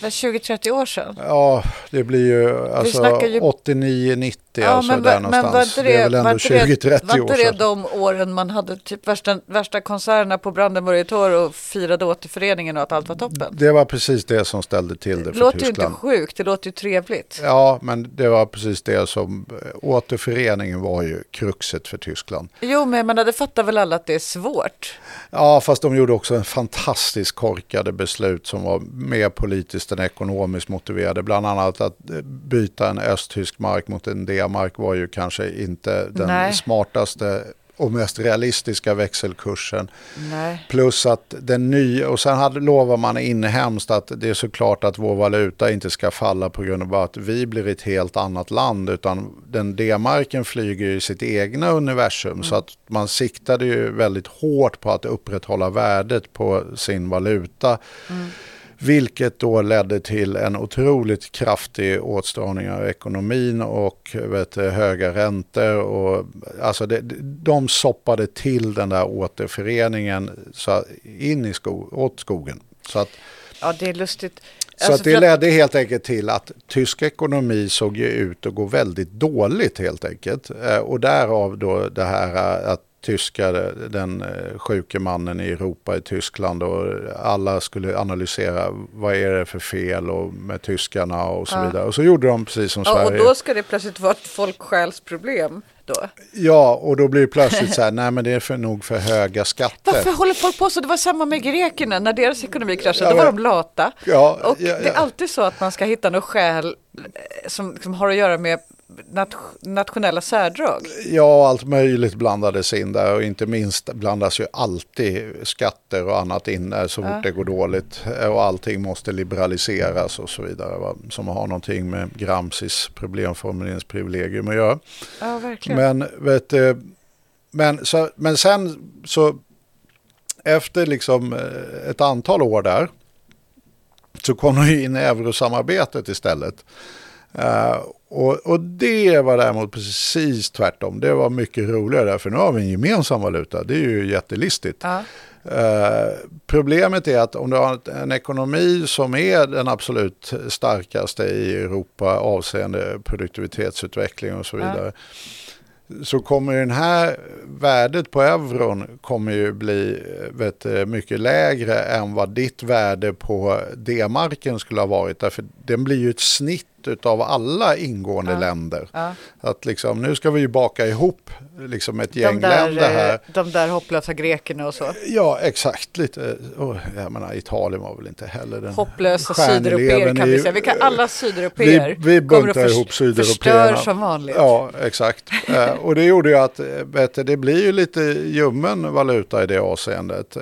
20-30 år sedan. Ja, det blir ju alltså ju- 89-90 Ja, alltså men, där men någonstans. var inte det är det, väl var ändå inte det, 20-30 var år inte det sedan. de åren man hade typ värsta, värsta konserterna på Brandenburger Tor och firade återföreningen och att allt var toppen? Det var precis det som ställde till det Det för låter ju inte Tyskland. sjukt, det låter ju trevligt. Ja, men det var precis det som eh, återföreningen var ju kruxet för Tyskland. Jo, men jag menar, det fattar väl alla att det är svårt? Ja, fast de gjorde också en fantastiskt korkade beslut som var mer politiskt än ekonomiskt motiverade. Bland annat att byta en östtysk mark mot en D-mark var ju kanske inte den Nej. smartaste och mest realistiska växelkursen. Nej. Plus att den nya, och sen hade, lovar man inhemskt att det är såklart att vår valuta inte ska falla på grund av att vi blir ett helt annat land utan den D-marken flyger i sitt egna universum så att man siktade ju väldigt hårt på att upprätthålla värdet på sin valuta. Vilket då ledde till en otroligt kraftig åtstramning av ekonomin och vet, höga räntor. Och, alltså det, de soppade till den där återföreningen så in i skog, åt skogen. Så, att, Ja, det är lustigt. så Alltså, det ledde helt enkelt till att tysk ekonomi såg ju ut att gå väldigt dåligt helt enkelt. Eh, Och därav då det här eh, att tyskar, den eh, sjuke mannen i Europa i Tyskland och alla skulle analysera vad är det för fel och med tyskarna och så Ja. vidare. Och så gjorde de precis som Ja, och Sverige. då ska det plötsligt vara ett folksjälsproblem då. Ja, och då blir det plötsligt så här, nej men det är för, nog för höga skatter. Varför håller folk på så? Det var samma med grekerna när deras ekonomi kraschade. Ja, Då var de lata. Ja, Och ja, det är alltid så att man ska hitta något skäl eh, som, som har att göra med nationella särdrag. Ja, allt möjligt blandades in där och inte minst blandas ju alltid skatter och annat in där så fort Ja. det går dåligt och allting måste liberaliseras och så vidare va? som har någonting med Gramscis problemformuleringsprivilegium att göra. Ja, verkligen. Men, vet, du, men, så, men sen så efter liksom eh, ett antal år där så kom de in i eurosamarbetet istället. Eh, och, och det var däremot precis tvärtom. Det var mycket roligare för nu har vi en gemensam valuta. Det är ju jättelistigt. Ja. Eh, problemet är att om du har en ekonomi som är den absolut starkaste i Europa avseende produktivitetsutveckling och så Ja. vidare. Så kommer den här värdet på euron kommer ju bli eh, vet, du, mycket lägre än vad ditt värde på D-marken skulle ha varit. Därför den blir ju ett snitt av alla ingående Ja. länder. Ja. Att liksom, nu ska vi ju baka ihop liksom ett gäng De, där, länder här. eh, de där hopplösa grekerna och så. Ja, exakt. Lite, oh, jag menar, Italien var väl inte heller den Hopplösa sydeuropeer kan vi säga. Vi kan alla sydeuropeer Vi, vi buntar ihop förstör sydeuropeerna. som vanligt. Ja, exakt. Eh, och det gjorde ju att vet det blir ju lite ljummen valuta i det avseendet.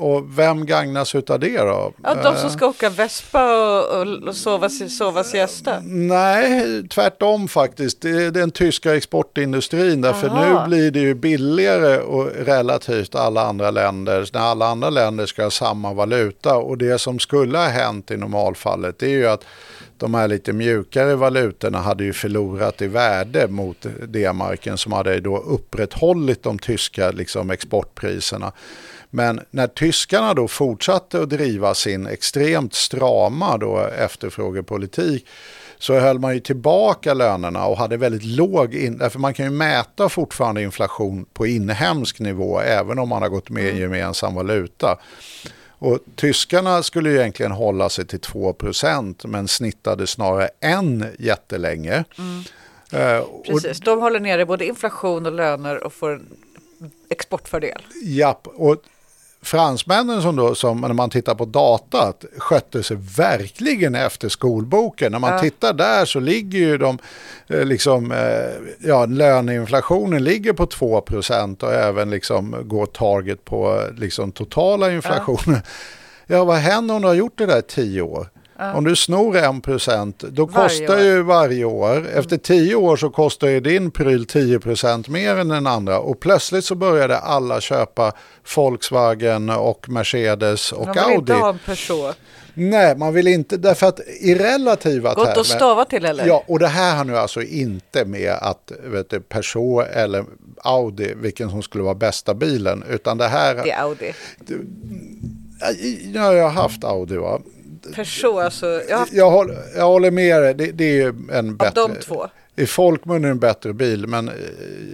Och vem gagnas utav det då? Ja, de som Eh, ska åka vespa och, och sova, sova siesta. Nej, tvärtom faktiskt. Det är den tyska exportindustrin. Därför Aha. nu blir det ju billigare och relativt alla andra länder. När alla andra länder ska ha samma valuta. Och det som skulle ha hänt i normalfallet det är ju att de här lite mjukare valutorna hade ju förlorat i värde mot D-marken som hade då upprätthållit de tyska liksom, exportpriserna. Men när tyskarna då fortsatte att driva sin extremt strama då efterfrågepolitik så höll man ju tillbaka lönerna och hade väldigt låg, in, därför man kan ju mäta fortfarande inflation på inhemsk nivå även om man har gått med i en gemensam valuta. Och tyskarna skulle ju egentligen hålla sig till 2% men snittade snarare en jättelänge. Eh, och- Precis. De håller nere både inflation och löner och får en exportfördel. Japp, och fransmännen som då, som när man tittar på datat, skötte sig verkligen efter skolboken. När man Ja. tittar där så ligger ju de, eh, liksom, eh, ja, löneinflationen ligger på 2% och även liksom går target på liksom totala inflationen. Ja. vad händer om du har gjort det där i tio år? Om du snor 1 procent, då Varje kostar år. ju varje år. Efter 10 år så kostar ju din pryl 10 procent mer än den andra. Och plötsligt så började alla köpa Volkswagen och Mercedes och De vill Audi. inte ha en Peugeot. Nej, man vill inte, därför att i relativa Gott termer- att stava till eller? Ja, och det här har nu alltså inte med att vet du, Peugeot eller Audi, vilken som skulle vara bästa bilen, utan det här... Det är Audi. Ja, jag har haft Audi va. Peugeot, alltså. Jag haft Jag håller, jag håller med dig, det, det är ju en av bättre... de två. I folkmun är en bättre bil, men eh,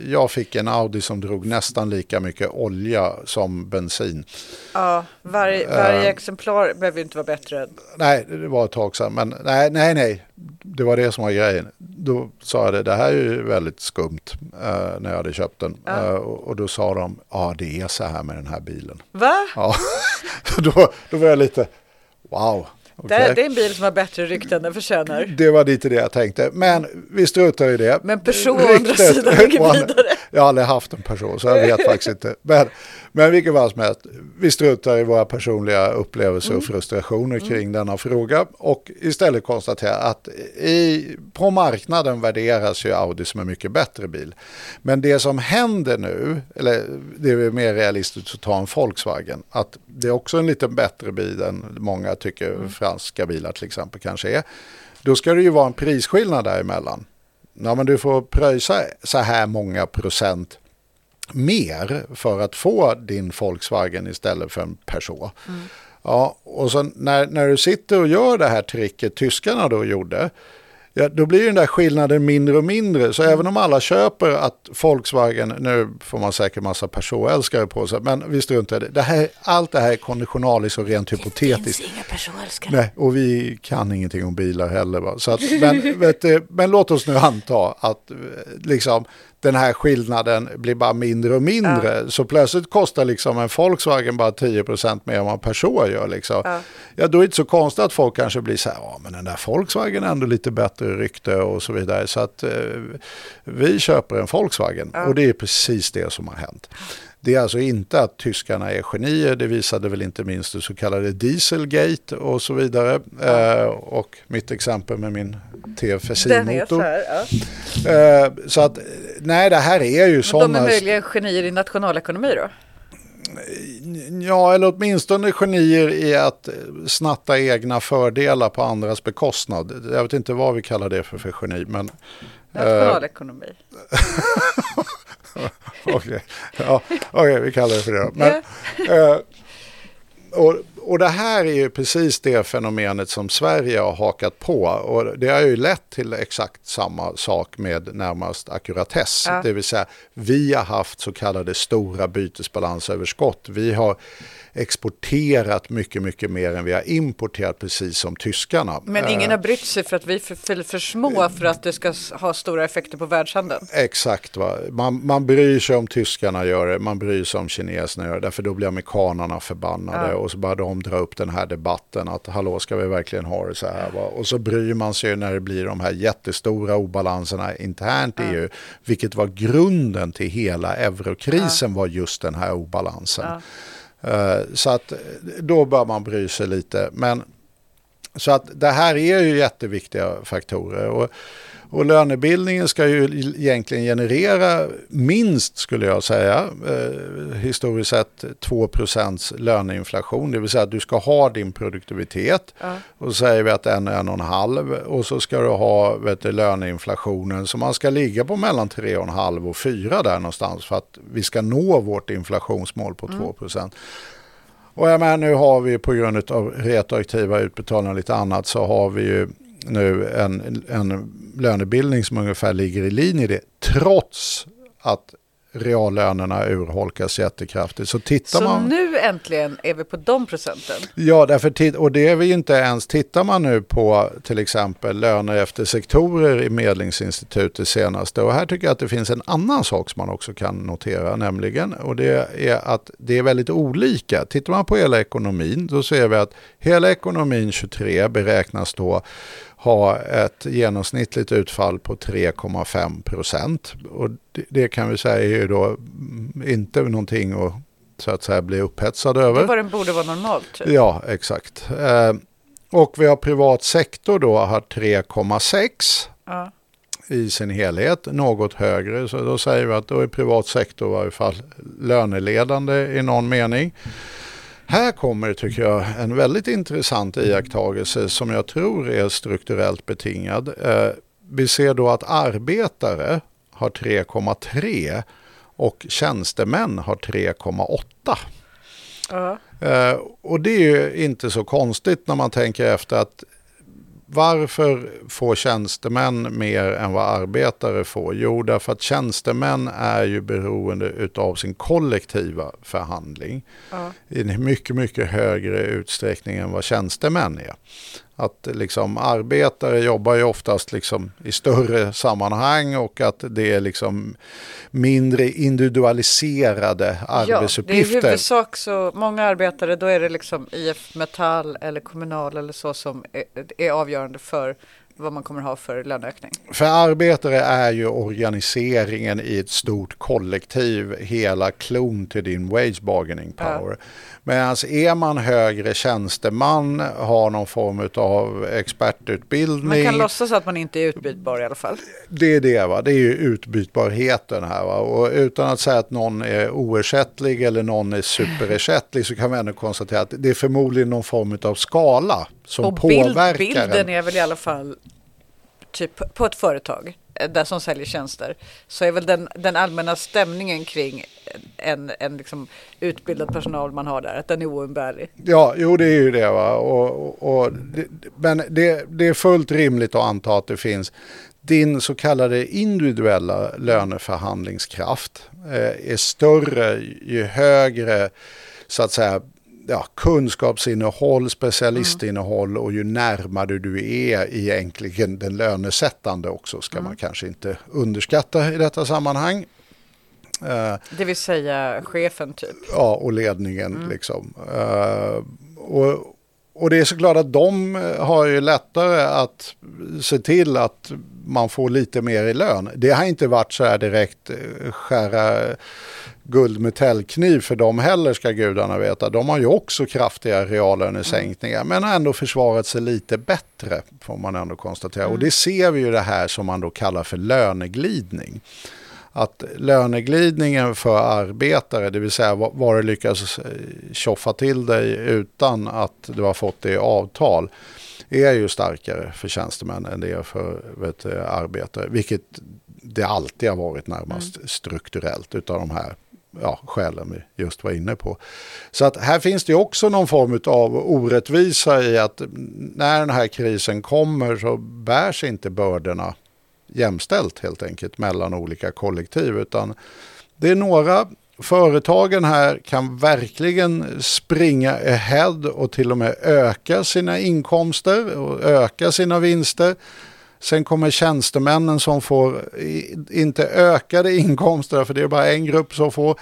jag fick en Audi som drog nästan lika mycket olja som bensin. Ja, varje, varje exemplar behöver ju inte vara bättre. än- Nej, det var ett tag sedan, men nej, nej, nej. Det var det som var grejen. Då sa jag det, det här är ju väldigt skumt eh, när jag hade köpt den. Ja. Eh, och, då sa de, ja det är så här med den här bilen. Va? Ja, (laughs) då, då var jag lite, wow. Det, okej. det är en bil som har bättre rykte än den förtjänar. Det var lite det jag tänkte. Men vi struntar i det. Men Peugeot å andra sidan ligger (laughs) vidare. Jag har aldrig haft en person så jag vet faktiskt inte. Men, men vilket fall som helst, vi struntar i våra personliga upplevelser och frustrationer kring denna fråga och istället konstaterar att i, på marknaden värderas ju Audi som en mycket bättre bil. Men det som händer nu, eller det är mer realistiskt att ta en Volkswagen, att det är också en lite bättre bil än många tycker franska bilar till exempel kanske är. Då ska det ju vara en prisskillnad däremellan. Ja, men du får pröjsa så här många procent mer för att få din Volkswagen istället för en Peugeot. Ja, och så när, när du sitter och gör det här tricket tyskarna då gjorde, ja, då blir den där skillnaden mindre och mindre. Så även om alla köper att Volkswagen, nu får man säkert massa Peugeot-älskare på sig, men vi struntar i det. det här, allt det här är konditionaliskt och rent hypotetiskt. inga personälskare. Nej, och vi kan ingenting om bilar heller. Va? Så att, men, (laughs) du, men låt oss nu anta att eh, liksom, den här skillnaden blir bara mindre och mindre. Så plötsligt kostar liksom en Volkswagen bara 10% mer än vad en Peugeot gör. Liksom. Ja. ja, då är det inte så konstigt att folk kanske blir så här, ja men den där Volkswagen är ändå lite bättre rykte och så vidare. Så att eh, vi köper en Volkswagen och det är precis det som har hänt. Det är alltså inte att tyskarna är genier, det visade väl inte minst det så kallade Dieselgate och så vidare. Eh, och mitt exempel med min TFSI-motor. Ja. Eh, så att, nej det här är ju De sådana... är möjligen genier i nationalekonomi då? Ja, eller åtminstone genier i att eh, snatta egna fördelar på andras bekostnad. Jag vet inte vad vi kallar det för, för geni, men... Nationalekonomi. (laughs) (laughs) Okej, ja, okay, vi kallar det för det. då. Men, eh, och, och det här är ju precis det fenomenet som Sverige har hakat på. Och det har ju lett till exakt samma sak med närmast ackuratess. Ja. Det vill säga, vi har haft så kallade stora bytesbalansöverskott. Vi har exporterat mycket, mycket mer än vi har importerat, precis som tyskarna. Men Eh, ingen har brytt sig för att vi är för, för, små för att det ska ha stora effekter på världshandeln. Exakt, va? Man, man bryr sig om tyskarna gör det, man bryr sig om kineserna gör det, därför då blir amerikanerna förbannade och så börjar de dra upp den här debatten att hallå ska vi verkligen ha det så här va? Och så bryr man sig när det blir de här jättestora obalanserna internt i EU, vilket var grunden till hela eurokrisen var just den här obalansen. Eh, Eh, så att eh, då bör man bry sig lite. Men så att det här är ju jätteviktiga faktorer. Och, och lönebildningen ska ju egentligen generera minst, skulle jag säga, eh, historiskt sett 2% löneinflation. Det vill säga att du ska ha din produktivitet. Och så säger vi att den är en och en halv. Och så ska du ha vet du, löneinflationen. Så man ska ligga på mellan 3,5 och 4 där någonstans. För att vi ska nå vårt inflationsmål på 2 och jag menar, nu har vi på grund av retroaktiva utbetalningar och lite annat så har vi ju nu en, en lönebildning som ungefär ligger i linje i det. Trots att reallönerna urholkas jättekraftigt. Så tittar Så man... nu äntligen är vi på de procenten. Ja, därför och det är vi inte ens. Tittar man nu på till exempel löner efter sektorer i Medlingsinstitutet senaste. Och här tycker jag att det finns en annan sak som man också kan notera. Nämligen, och det är att det är väldigt olika. Tittar man på hela ekonomin då ser vi att hela ekonomin 23 beräknas då ha ett genomsnittligt utfall på 3,5 procent. Och det, det kan vi säga är ju då mm, inte någonting att så att säga bli upphetsad över. Det vad den borde vara normalt. Typ. Ja, exakt. Eh, och vi har privat sektor då har 3,6 Ja. i sin helhet, något högre. Så då säger vi att då är privat sektor i varje fall löneledande i någon mening. Här kommer, tycker jag, en väldigt intressant iakttagelse som jag tror är strukturellt betingad. Eh, vi ser då att arbetare har 3,3 och tjänstemän har 3,8. Ja. Eh, och det är ju inte så konstigt när man tänker efter att varför får tjänstemän mer än vad arbetare får? Jo, därför att tjänstemän är ju beroende utav sin kollektiva förhandling Ja. i mycket, mycket högre utsträckning än vad tjänstemän är. Att liksom arbetare jobbar ju oftast liksom i större sammanhang och att det är liksom mindre individualiserade Ja, det är i arbetsuppgifter. huvudsak så många arbetare, då är det liksom IF Metall eller Kommunal eller så som är, är avgörande för vad man kommer ha för löneökning. För arbetare är ju organiseringen i ett stort kollektiv hela klon till din wage bargaining power. Ja. Medan är man högre tjänsteman, har någon form av expertutbildning. Man kan låtsas att man inte är utbytbar i alla fall. Det är det, va? det är ju utbytbarheten här. Va? Och utan att säga att någon är oersättlig eller någon är superersättlig så kan vi ändå konstatera att det är förmodligen någon form av skala som och påverkar bild, Bilden är väl i alla fall typ på ett företag eh, där som säljer tjänster så är väl den, den allmänna stämningen kring en, en liksom utbildad personal man har där, att den är oumbärlig. Ja, jo det är ju det. Va? Och, och, och det, men det, det är fullt rimligt att anta att det finns din så kallade individuella löneförhandlingskraft eh, är större ju högre så att säga ja, kunskapsinnehåll, specialistinnehåll och ju närmare du är egentligen den lönesättande också ska mm. man kanske inte underskatta i detta sammanhang. Uh, det vill säga chefen typ? Ja, och ledningen mm. liksom. Uh, och, och det är såklart att de har ju lättare att se till att man får lite mer i lön. Det har inte varit så här direkt eh, skära guldmetallkniv för dem heller ska gudarna veta. De har ju också kraftiga reallönesänkningar mm. men har ändå försvarat sig lite bättre får man ändå konstatera. Mm. Och det ser vi ju det här som man då kallar för löneglidning. Att löneglidningen för arbetare, det vill säga vad du lyckas eh, tjoffa till dig utan att du har fått det i avtal, är ju starkare för tjänstemän än det är för vet, arbetare. Vilket det alltid har varit närmast mm. strukturellt utav de här ja, skälen vi just var inne på. Så att här finns det också någon form av orättvisa i att när den här krisen kommer så bärs inte bördorna jämställt helt enkelt mellan olika kollektiv utan det är några Företagen här kan verkligen springa ahead och till och med öka sina inkomster och öka sina vinster. Sen kommer tjänstemännen som får inte ökade inkomster, för det är bara en grupp som får,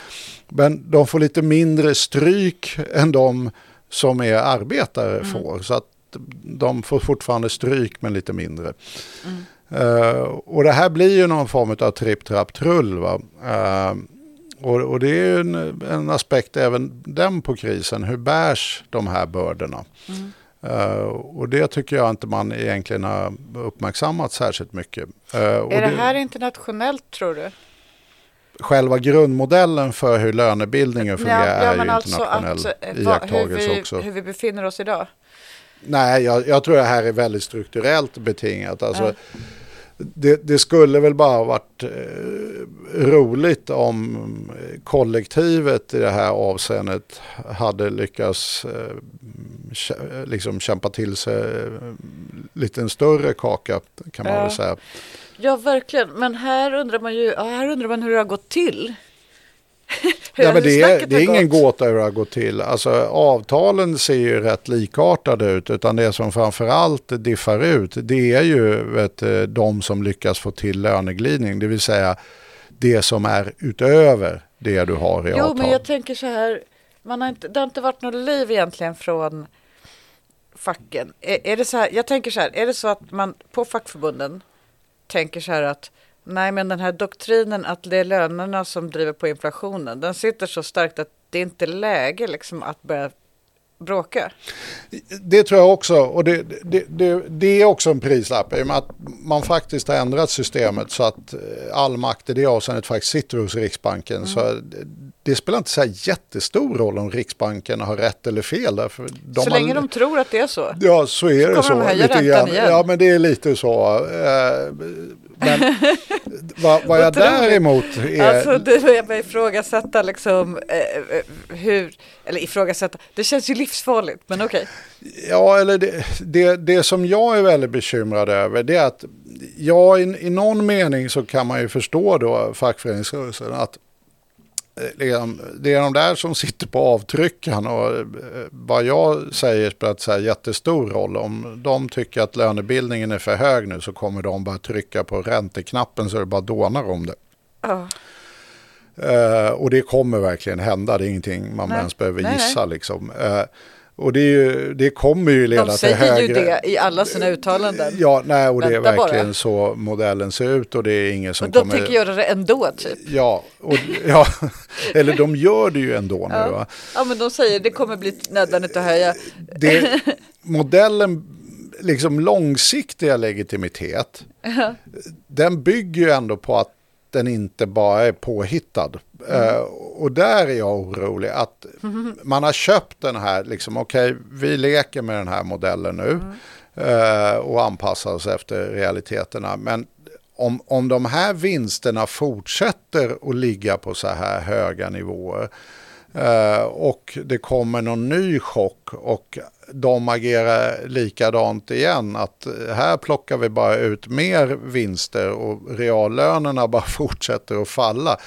men de får lite mindre stryk än de som är arbetare mm. får. Så att de får fortfarande stryk men lite mindre. Mm. Uh, och det här blir ju någon form av tripp, trapp, trull. Va? Uh, och, och, det är en, en, aspekt även den på krisen. Hur bärs de här bördorna? Mm. Uh, och det tycker jag inte man egentligen har uppmärksammat särskilt mycket. Uh, är det här internationellt tror du? Själva grundmodellen för hur lönebildningen fungerar ja, ja, är ju alltså internationell att, iakttagelse hur vi, också. Hur vi befinner oss idag? Nej, jag, jag tror det här är väldigt strukturellt betingat. Alltså, uh det, det, skulle väl bara varit eh, roligt om kollektivet i det här avseendet hade lyckats eh, liksom kämpa till sig eh, lite en större kaka kan man ja. väl säga. Ja, verkligen. Men här undrar man ju här undrar man hur det har gått till. (laughs) ja, men det är, det är ingen gåta hur det har gått till. Alltså, avtalen ser ju rätt likartade ut. Utan det som framförallt diffar ut det är ju vet, de som lyckas få till löneglidning. Det vill säga det som är utöver det du har i jo, avtal. Jo, men jag tänker så här. Man har inte, det har inte varit något liv egentligen från facken. Är, är det så här, jag tänker så här, är det så att man på fackförbunden tänker så här att Nej, men den här doktrinen att det är lönerna som driver på inflationen, den sitter så starkt att det är inte läge liksom att börja bråka. Det tror jag också. Och det, det, det, det är också en prislapp. I och med att man faktiskt har ändrat systemet så att eh, all makt i det avseendet faktiskt sitter hos Riksbanken. Mm. Så det spelar inte så jättestor roll om Riksbanken har rätt eller fel. Därför de så länge de tror att det är så. Ja, så är så det så. De lite grann. Igen. Ja, men det är lite så. Men (laughs) vad, vad jag däremot är... Alltså, du, jag börjar ifrågasätta liksom eh, hur, eller ifrågasätta, det känns ju livsfarligt, men okej. Okay. Ja, eller det, det, det, som jag är väldigt bekymrad över, det är att ja, i, i någon mening så kan man ju förstå då fackföreningsrörelsen att Liksom, det är de där som sitter på avtryckaren och eh, vad jag säger spelar så här jättestor roll. Om de tycker att lönebildningen är för hög nu så kommer de bara trycka på ränteknappen så det bara dånar om det. Oh. Uh, och det kommer verkligen hända, det är ingenting man nej. ens behöver gissa. Nej. Liksom. Uh, Och det, är ju, det kommer ju leda De till säger högre... ju det i alla sina uttalanden. Ja, nej, och det är Vänta bara. verkligen så modellen ser ut och det är ingen som de kommer... tänker göra det ändå typ. Ja, och, ja, (laughs) eller de gör det ju ändå nu. Va? Ja men de säger det kommer bli nödvändigt att höja. Det, (laughs) modellen, liksom långsiktiga legitimitet, den bygger ju ändå på att den inte bara är påhittad. Eh, och där är jag orolig att man har köpt den här, liksom okej, vi leker med den här modellen nu eh, och anpassar oss efter realiteterna. Men om, om de här vinsterna fortsätter att ligga på så här höga nivåer eh, och det kommer någon ny chock och de agerar likadant igen. Att här plockar vi bara ut mer vinster och reallönerna bara (laughs) fortsätter att falla.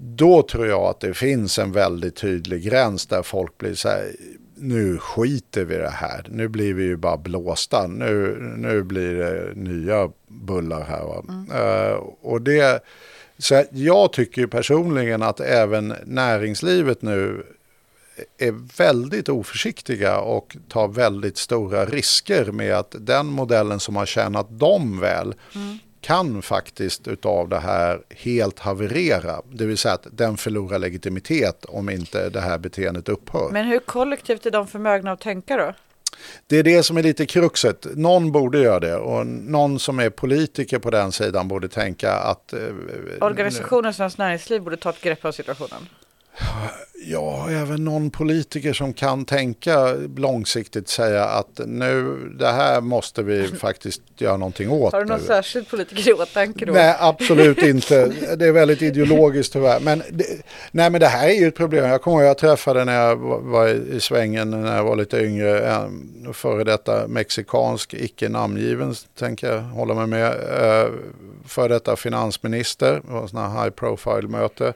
Då tror jag att det finns en väldigt tydlig gräns där folk blir så här, nu skiter vi i det här. Nu blir vi ju bara blåsta. Nu, nu blir det nya bullar här. Va? Eh, och det, så jag tycker personligen att även näringslivet nu är väldigt oförsiktiga och tar väldigt stora risker med att den modellen som har tjänat dem väl kan faktiskt utav det här helt haverera. Det vill säga att den förlorar legitimitet om inte det här beteendet upphör. Men hur kollektivt är de förmögna att tänka då? Det är det som är lite kruxet. Någon borde göra det och någon som är politiker på den sidan borde tänka att... eh, Organisationen Svenskt Näringsliv borde ta ett grepp om situationen. Ja, även någon politiker som kan tänka långsiktigt säga att nu, det här måste vi (laughs) faktiskt göra någonting åt Har du någon nu. särskild politiker i åtanke då? Nej, absolut (laughs) inte. Det är väldigt ideologiskt tyvärr. Men det, nej, men det här är ju ett problem. Jag kommer ihåg jag träffade när jag var- var i svängen när jag var lite yngre, en före detta mexikansk, icke namngiven, tänker jag hålla mig med, eh, före detta finansminister. Det var en sån här high profile möte.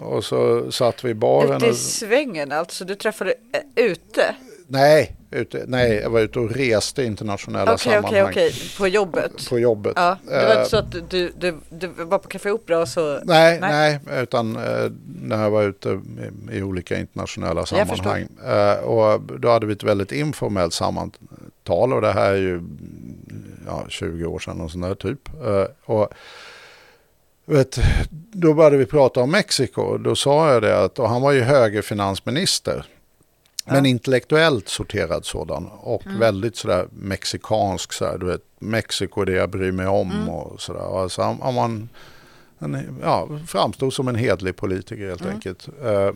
Och så satt vi i baren. Ute i Och, svängen alltså? Du träffade eh, ute? nej, ute, nej, jag var ute och reste i internationella Okej, sammanhang. okej, okej. På jobbet? På jobbet. Ja, det var Eh, inte så att du, du, du var på Café Opera och så... Nej, Nej. nej. utan eh, när jag var ute i, i olika internationella sammanhang. Eh, och då hade vi ett väldigt informellt sammantal och det här är ju ja, 20 år sedan och sån där typ. Eh, och vet, då började vi prata om Mexiko. Då sa jag det att, och han var ju högerfinansminister. Men intellektuellt sorterad sådan och väldigt sådär mexikansk sådär, du vet, Mexiko är det jag bryr mig om och sådär. Alltså, han, han, var en- en, ja, framstod som en hedlig politiker helt enkelt. Eh,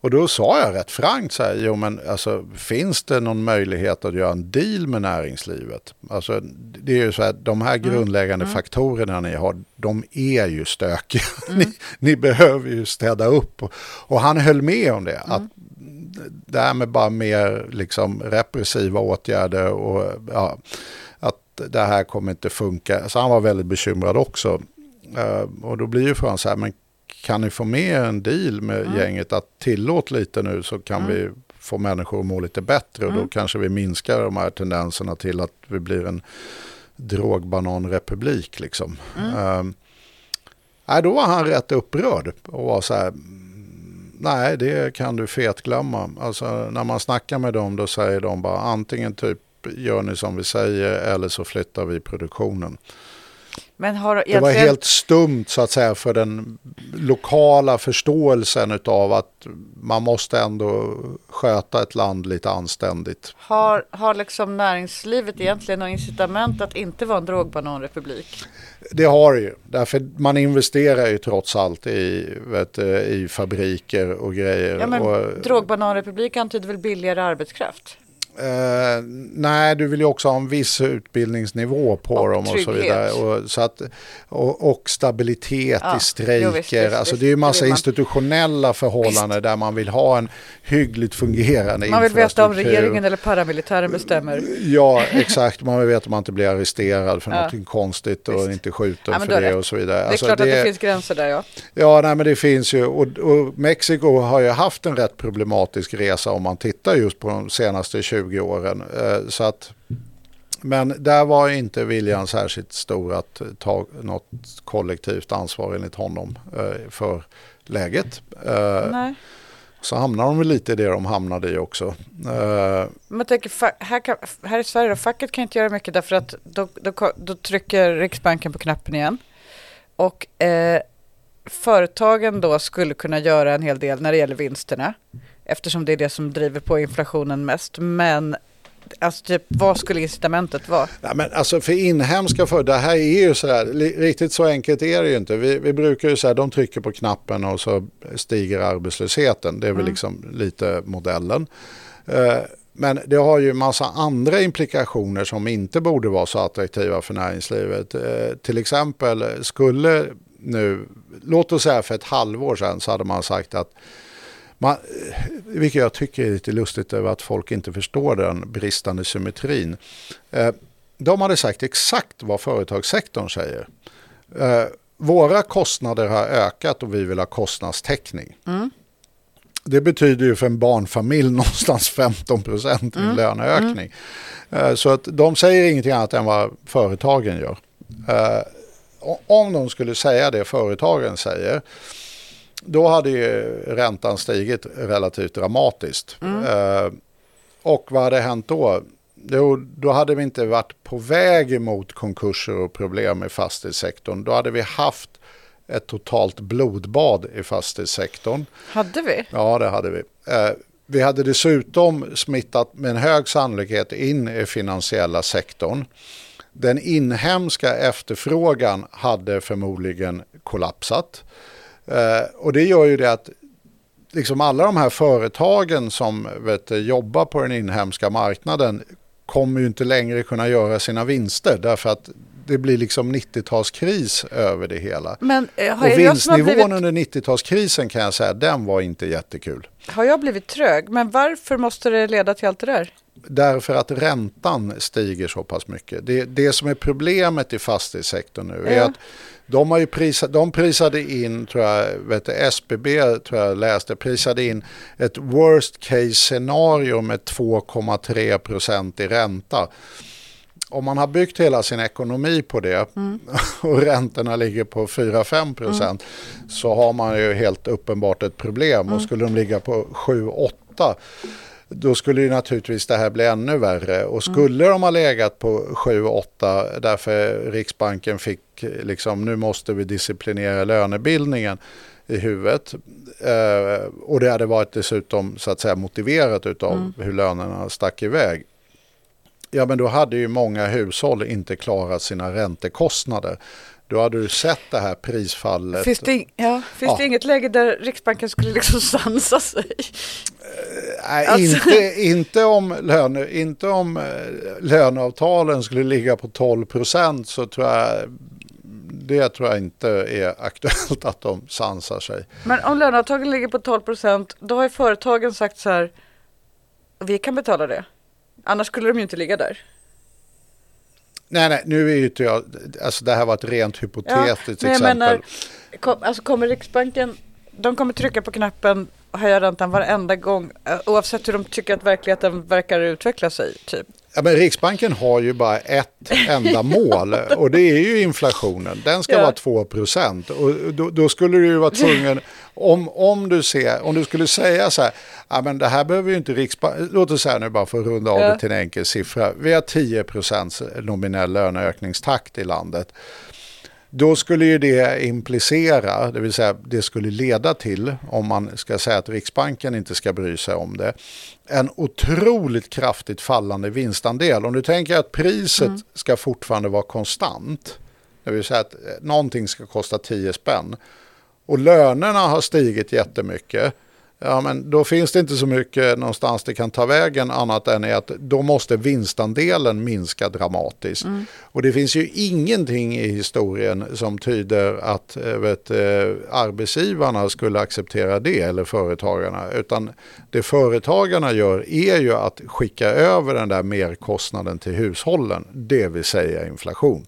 och då sa jag rätt frankt så här, jo men alltså finns det någon möjlighet att göra en deal med näringslivet? Alltså det är ju så här, de här grundläggande faktorerna ni har, de är ju stökiga. (laughs) ni, ni behöver ju städa upp. Och, och han höll med om det, att det här med bara mer liksom repressiva åtgärder och ja, att det här kommer inte funka. Så han var väldigt bekymrad också. Eh, och då blir ju frågan så här, men kan ni få med en deal med gänget att tillåt lite nu så kan vi få människor att må lite bättre och då kanske vi minskar de här tendenserna till att vi blir en drogbananrepublik liksom. Eh, nej, då var han rätt upprörd och var så här, "Mm, nej det kan du fetglömma. Alltså när man snackar med dem då säger de bara antingen typ gör ni som vi säger eller så flyttar vi produktionen. Det var helt stumt så att säga för den lokala förståelsen av att man måste ändå sköta ett land lite anständigt. Har, har liksom näringslivet egentligen något incitament att inte vara en drogbananrepublik? Det har det ju, därför man investerar ju trots allt i, vet, i fabriker och grejer. Ja, men och, drogbananrepublik antyder väl billigare arbetskraft? Eh, nej, du vill ju också ha en viss utbildningsnivå på Och dem och så trygghet. vidare. Och, så att, och, och stabilitet Ja, i strejker. jo, visst, visst, alltså visst. det är ju Det massa man. institutionella förhållanden där man vill ha en hyggligt fungerande Man vill veta om regeringen eller paramilitären bestämmer. Ja, exakt. Man vill veta om man inte blir arresterad för Ja. någonting konstigt och Visst. inte skjuten Ja, för det och så vidare. Det är Alltså, klart att det finns gränser där ja. Ja, nej, men det finns ju. Och, och Mexiko har ju haft en rätt problematisk resa om man tittar just på de senaste 20 åren. Eh, så att, men där var inte viljan särskilt stor att ta något kollektivt ansvar enligt honom eh, för läget. Eh, Nej. Så hamnar de väl lite i det de hamnade i också. Man tänker, här, kan, här i Sverige, då, facket kan inte göra mycket därför att då, då, då trycker Riksbanken på knappen igen. Och eh, företagen då skulle kunna göra en hel del när det gäller vinsterna. Eftersom det är det som driver på inflationen mest. Men alltså, typ, vad skulle incitamentet vara? Ja, men alltså för inhemska för det här är ju sådär, li- riktigt så enkelt är det ju inte. Vi, vi brukar ju säga de trycker på knappen och så stiger arbetslösheten. Det är väl liksom lite modellen. Eh, Men det har ju massa andra implikationer som inte borde vara så attraktiva för näringslivet. Eh, Till exempel skulle nu, låt oss säga för ett halvår sedan så hade man sagt att man, vilket jag tycker är lite lustigt över att folk inte förstår den bristande symmetrin. Eh, De hade sagt exakt vad företagssektorn säger. Eh, Våra kostnader har ökat och vi vill ha kostnadstäckning. Det betyder ju för en barnfamilj (laughs) någonstans 15 procent i löneökning. Eh, Så att de säger ingenting annat än vad företagen gör. Eh, Om de skulle säga det företagen säger då hade ju räntan stigit relativt dramatiskt. Eh, och vad hade hänt då? Jo, då hade vi inte varit på väg emot konkurser och problem i fastighetssektorn. Då hade vi haft ett totalt blodbad i fastighetssektorn. Hade vi? Ja, det hade vi. Eh, vi hade dessutom smittat med en hög sannolikhet in i finansiella sektorn. Den inhemska efterfrågan hade förmodligen kollapsat. Eh, och det gör ju det att liksom alla de här företagen som vet, jobbar på den inhemska marknaden kommer ju inte längre kunna göra sina vinster därför att det blir liksom 90-talskris över det hela. Men eh, har, Och vinstnivån blivit, under 90-talskrisen kan jag säga, den var inte jättekul. har jag blivit trög? Men varför måste det leda till allt det där? Därför att räntan stiger så pass mycket. Det, det som är problemet i fastighetssektorn nu är att de, har ju prisat, de prisade in, tror jag, vet du, SBB tror jag läste, prisade in ett worst case scenario med 2,3 procent i ränta. Om man har byggt hela sin ekonomi på det (laughs) och räntorna ligger på 4-5 procent så har man ju helt uppenbart ett problem. Och skulle de ligga på 7-8 då skulle ju naturligtvis det här bli ännu värre. Och skulle de ha legat på 7-8 därför Riksbanken fick liksom nu måste vi disciplinera lönebildningen i huvudet. Eh, och det hade varit dessutom så att säga motiverat utav hur lönerna stack iväg. Ja men då hade ju många hushåll inte klarat sina räntekostnader. Då hade du sett det här prisfallet. Finns det, ja, finns Ja. det inget läge där Riksbanken skulle liksom (laughs) sansa sig? Nej, Alltså- inte, inte, om löne, inte om eh, löneavtalen skulle ligga på 12 procent så tror jag det tror jag inte är aktuellt att de sansar sig. Men om löneavtagen ligger på 12 procent, då har ju företagen sagt så här, vi kan betala det. Annars skulle de ju inte ligga där. Nej, nej, nu är ju inte jag, alltså det här var ett rent hypotetiskt jag exempel. menar, kom, alltså kommer Riksbanken, de kommer trycka på knappen och höja räntan varenda gång, eh, oavsett hur de tycker att verkligheten verkar utveckla sig. Typ. Ja, men Riksbanken har ju bara ett enda mål (laughs) och det är ju inflationen. Den ska Ja. vara 2 procent. Och då, då skulle du ju vara tvungen, om, om, du ser, om du skulle säga så här, ja, men det här behöver ju inte Riksbanken, låt oss säga nu bara för att runda av Ja. det till en enkel siffra. Vi har 10 procents nominell löneökningstakt i landet. Då skulle ju det implicera, det vill säga det skulle leda till, om man ska säga att Riksbanken inte ska bry sig om det, en otroligt kraftigt fallande vinstandel. Om du tänker att priset ska fortfarande vara konstant, det vill säga att eh, någonting ska kosta 10 spänn, och lönerna har stigit jättemycket, ja men då finns det inte så mycket någonstans det kan ta vägen annat än att då måste vinstandelen minska dramatiskt. Och det finns ju ingenting i historien som tyder att eh, vet, eh, arbetsgivarna skulle acceptera det eller företagarna. Utan det företagarna gör är ju att skicka över den där merkostnaden till hushållen, det vill säga inflation.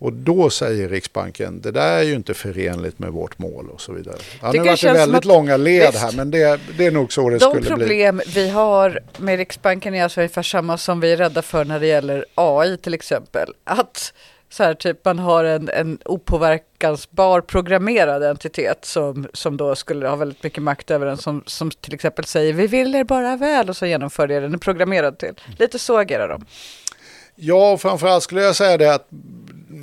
Och då säger Riksbanken, det där är ju inte förenligt med vårt mål och så vidare. Ja, Det nu var det väldigt att- långa led Visst. här, men det, det är nog så det De skulle bli. problem vi har med Riksbanken är alltså ungefär samma som vi är rädda för när det gäller AI till exempel. Att Så här, typ man har en, en opåverkansbar programmerad entitet som, som då skulle ha väldigt mycket makt över den som, som till exempel säger vi vill er bara väl och så genomför det den är programmerad till. Lite så agerar de. Ja, och framförallt skulle jag säga det att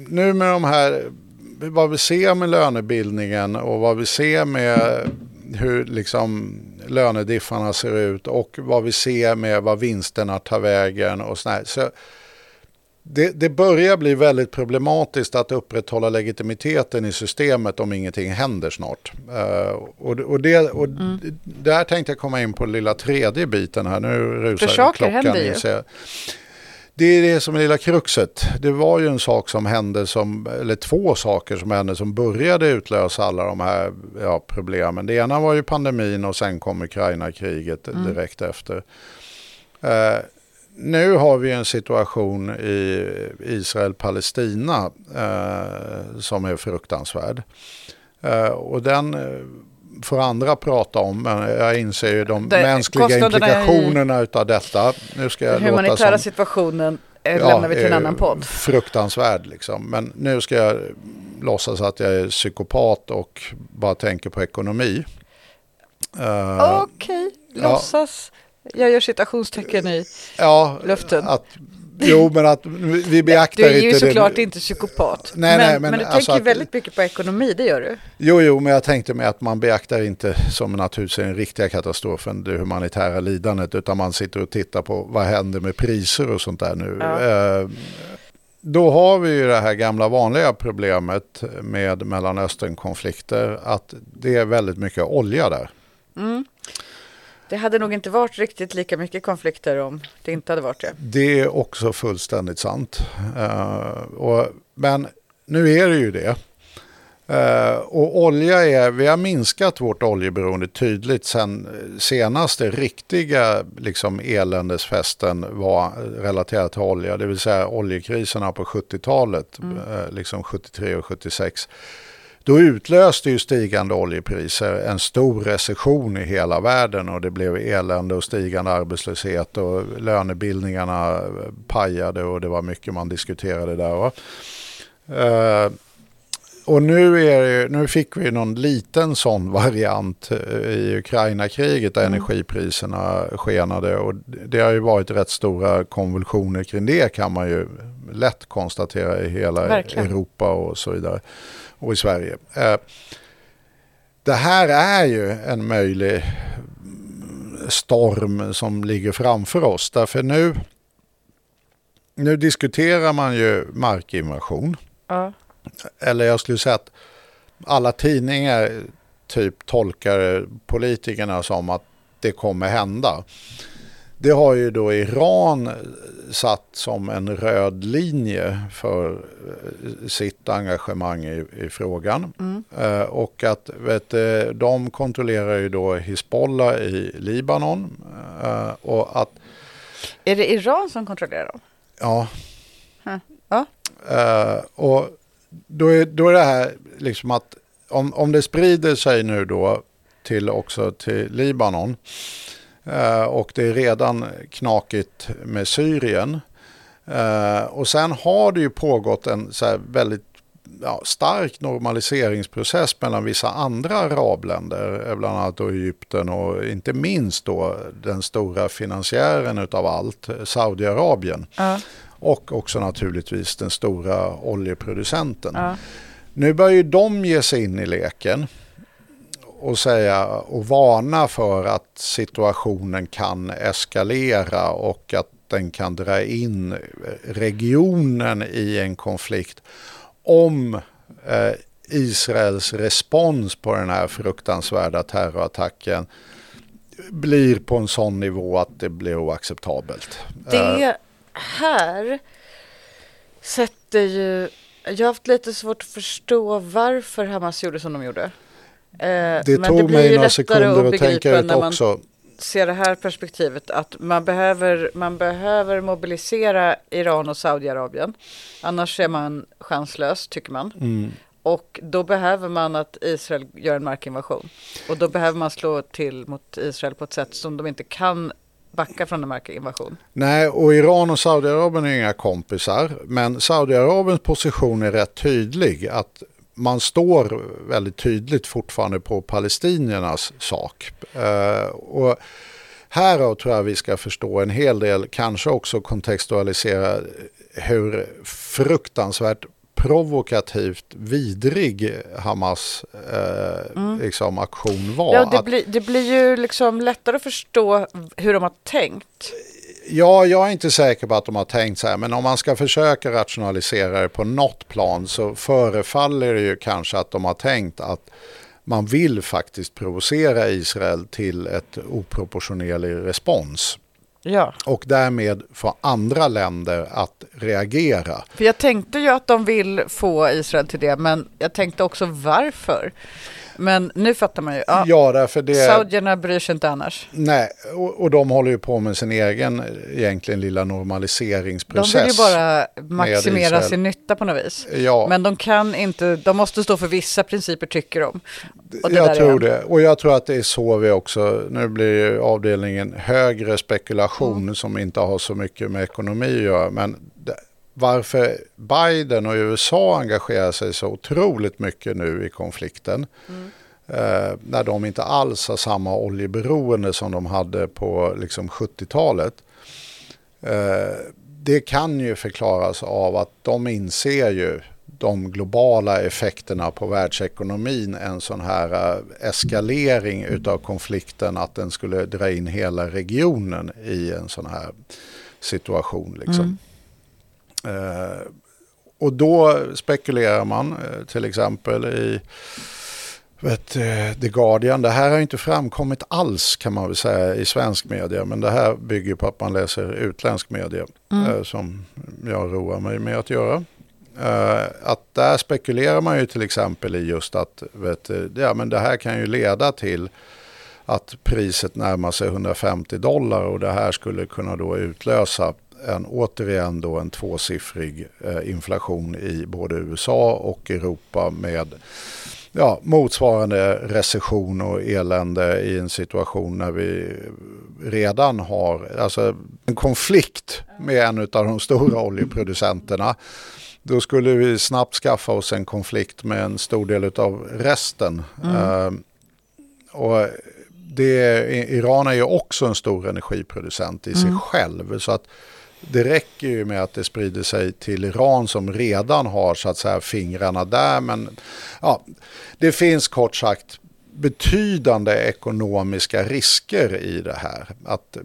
nu med de här, vad vi ser med lönebildningen och vad vi ser med hur liksom lönediffarna ser ut och vad vi ser med vad vinsterna tar vägen och sådär. Så det, det börjar bli väldigt problematiskt att upprätthålla legitimiteten i systemet om ingenting händer snart. Uh, och och, det, och mm. där tänkte jag komma in på lilla tredje biten här. Nu rusar För saker klockan. händer ju. Det är det som är lilla kruxet. Det var ju en sak som hände, som, eller två saker som hände som började utlösa alla de här ja, problemen. Det ena var ju pandemin och sen kom Ukraina-kriget mm. direkt efter. Uh, nu har vi en situation i Israel-Palestina uh, som är fruktansvärd. Uh, och den får andra prata om, men jag inser ju de det, mänskliga implikationerna i, av detta. Nu ska jag den humanitära som, situationen eh, ja, lämnar vi till en annan podd. Fruktansvärd liksom. Men nu ska jag låtsas att jag är psykopat och bara tänker på ekonomi. Uh, Okej, okay. låtsas. Ja. Jag gör citationstecken i ja, luften. Att Jo, men att vi beaktar inte... Du är ju såklart det. inte psykopat. Nej, men, nej, men, men du alltså tänker att, väldigt mycket på ekonomi, det gör du. Jo, jo, men jag tänkte mig att man beaktar inte som naturligtvis den riktiga katastrofen, det humanitära lidandet, utan man sitter och tittar på vad händer med priser och sånt där nu. Ja. Eh, då har vi ju det här gamla vanliga problemet med Mellanöstern-konflikter, att det är väldigt mycket olja där. Mm. Det hade nog inte varit riktigt lika mycket konflikter om det inte hade varit det. Det är också fullständigt sant. Uh, och, men nu är det ju det. Uh, och olja är, vi har minskat vårt oljeberoende tydligt sen senaste riktiga liksom, eländesfesten var relaterat till olja, det vill säga oljekriserna på 70-talet, mm. uh, liksom 73 och 76 då utlöste ju stigande oljepriser en stor recession i hela världen och det blev elände och stigande arbetslöshet och lönebildningarna pajade och det var mycket man diskuterade där. Uh, och nu, är nu fick vi någon liten sån variant eh, i Ukraina-kriget där mm. energipriserna skenade och det har ju varit rätt stora konvulsioner kring det kan man ju lätt konstatera i hela Verkligen. Europa och så vidare och i Sverige. Eh, det här är ju en möjlig storm som ligger framför oss. Därför nu, nu diskuterar man ju markinvasion. Ja. Eller jag skulle säga att alla tidningar typ tolkar politikerna som att det kommer hända. Det har ju då Iran satt som en röd linje för eh, sitt engagemang i, i frågan. Mm. Eh, och att vet, de kontrollerar ju då Hizbollah i Libanon. Eh, och att, är det Iran som kontrollerar dem? Ja. Huh. ja. Eh, och då är, då är det här liksom att om, om det sprider sig nu då till också till Libanon Eh, och det är redan knakigt med Syrien. Eh, och sen har det ju pågått en så väldigt ja, stark normaliseringsprocess mellan vissa andra arabländer, eh, bland annat då Egypten och inte minst då den stora finansiären utav allt, Saudiarabien. Ja. Och också naturligtvis den stora oljeproducenten. Ja. Nu börjar ju de ge sig in i leken och säga och varna för att situationen kan eskalera och att den kan dra in regionen i en konflikt om eh, Israels respons på den här fruktansvärda terrorattacken blir på en sån nivå att det blir oacceptabelt. Det eh. här sätter ju... Jag har haft lite svårt att förstå varför Hamas gjorde som de gjorde. Eh, det tog det mig några sekunder att tänka ut också. ser det här perspektivet att man behöver, man behöver mobilisera Iran och Saudiarabien. Annars är man chanslös tycker man. Mm. Och då behöver man att Israel gör en markinvasion. Och då behöver man slå till mot Israel på ett sätt som de inte kan backa från en markinvasion. Nej, och Iran och Saudiarabien är inga kompisar. Men Saudiarabiens position är rätt tydlig. Att man står väldigt tydligt fortfarande på palestiniernas sak. Eh, och härav tror jag vi ska förstå en hel del, kanske också kontextualisera hur fruktansvärt provokativt vidrig Hamas eh, liksom, aktion var. Ja, det, blir, det blir ju liksom lättare att förstå hur de har tänkt. Ja, jag är inte säker på att de har tänkt så här, men om man ska försöka rationalisera det på något plan så förefaller det ju kanske att de har tänkt att man vill faktiskt provocera Israel till ett oproportionerlig respons Ja. och därmed få andra länder att reagera. För jag tänkte ju att de vill få Israel till det, men jag tänkte också varför. Men nu fattar man ju. Ja, Ja, därför det... Saudierna bryr sig inte annars. Nej, och, och de håller ju på med sin egen egentligen lilla De normaliseringsprocess. vill ju bara maximera sin nytta på något vis. Ja. Men de kan inte, de måste stå för vissa principer tycker de. Jag tror det. Och jag tror att det är så vi också, nu blir avdelningen högre spekulation Mm. som inte har så mycket med ekonomi att göra. Men varför Biden och USA engagerar sig så otroligt mycket nu i konflikten. Mm. Eh, när de inte alls har samma oljeberoende som de hade på liksom, 70-talet. Eh, det kan ju förklaras av att de inser ju de globala effekterna på världsekonomin en sån här eh, eskalering utav konflikten att den skulle dra in hela regionen i en sån här situation. Liksom. Eh, och då spekulerar man eh, till exempel i vet, eh, The Guardian. Det här har inte framkommit alls kan man väl säga i svensk media. Men det här bygger på att man läser utländsk media. Eh, som jag roar mig med att göra. Eh, att där spekulerar man ju till exempel i just att vet, eh, ja, men det här kan ju leda till att priset närmar sig 150 dollar och det här skulle kunna då utlösa en, återigen då en tvåsiffrig eh, inflation i både USA och Europa med ja, motsvarande recession och elände i en situation när vi redan har alltså, en konflikt med en av de stora oljeproducenterna. Då skulle vi snabbt skaffa oss en konflikt med en stor del av resten. Eh, och det, Iran är ju också en stor energiproducent i sig själv. Så att det räcker ju med att det sprider sig till Iran som redan har så att säga fingrarna där. Men ja, det finns kort sagt betydande ekonomiska risker i det här. Att,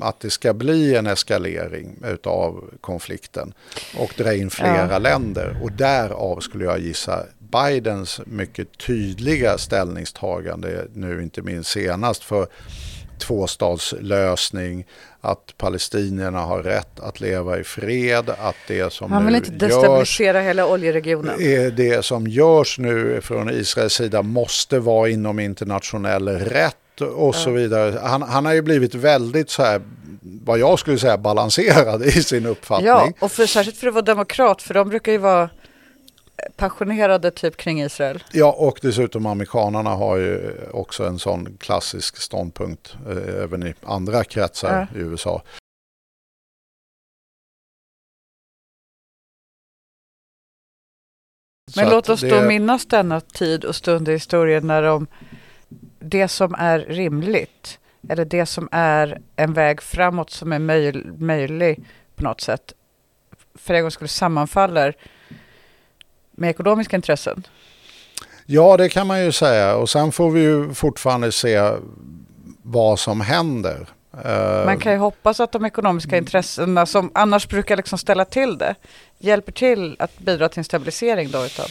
att det ska bli en eskalering av konflikten och dra in flera Ja. länder. Och därav skulle jag gissa Bidens mycket tydliga ställningstagande nu inte minst senast för tvåstadslösning, att palestinierna har rätt att leva i fred, att det som Man vill nu inte görs destabilisera hela oljeregionen. det som görs nu från Israels sida måste vara inom internationell rätt och så vidare. Han, han har ju blivit väldigt så här, vad jag skulle säga balanserad i sin uppfattning. Ja, och för, särskilt för att vara demokrat, för de brukar ju vara passionerade typ kring Israel. Ja, och dessutom amerikanerna har ju också en sån klassisk ståndpunkt eh, även i andra kretsar i USA. Men låt oss det- då minnas denna tid och stund i historien när de, det som är rimligt, eller det som är en väg framåt som är möj, möjlig på något sätt, för en gång skulle sammanfaller med ekonomiska intressen. Ja, det kan man ju säga. Och sen får vi ju fortfarande se vad som händer. Eh, Man kan ju hoppas att de ekonomiska intressena som annars brukar liksom ställa till det, hjälper till att bidra till en stabilisering då utav.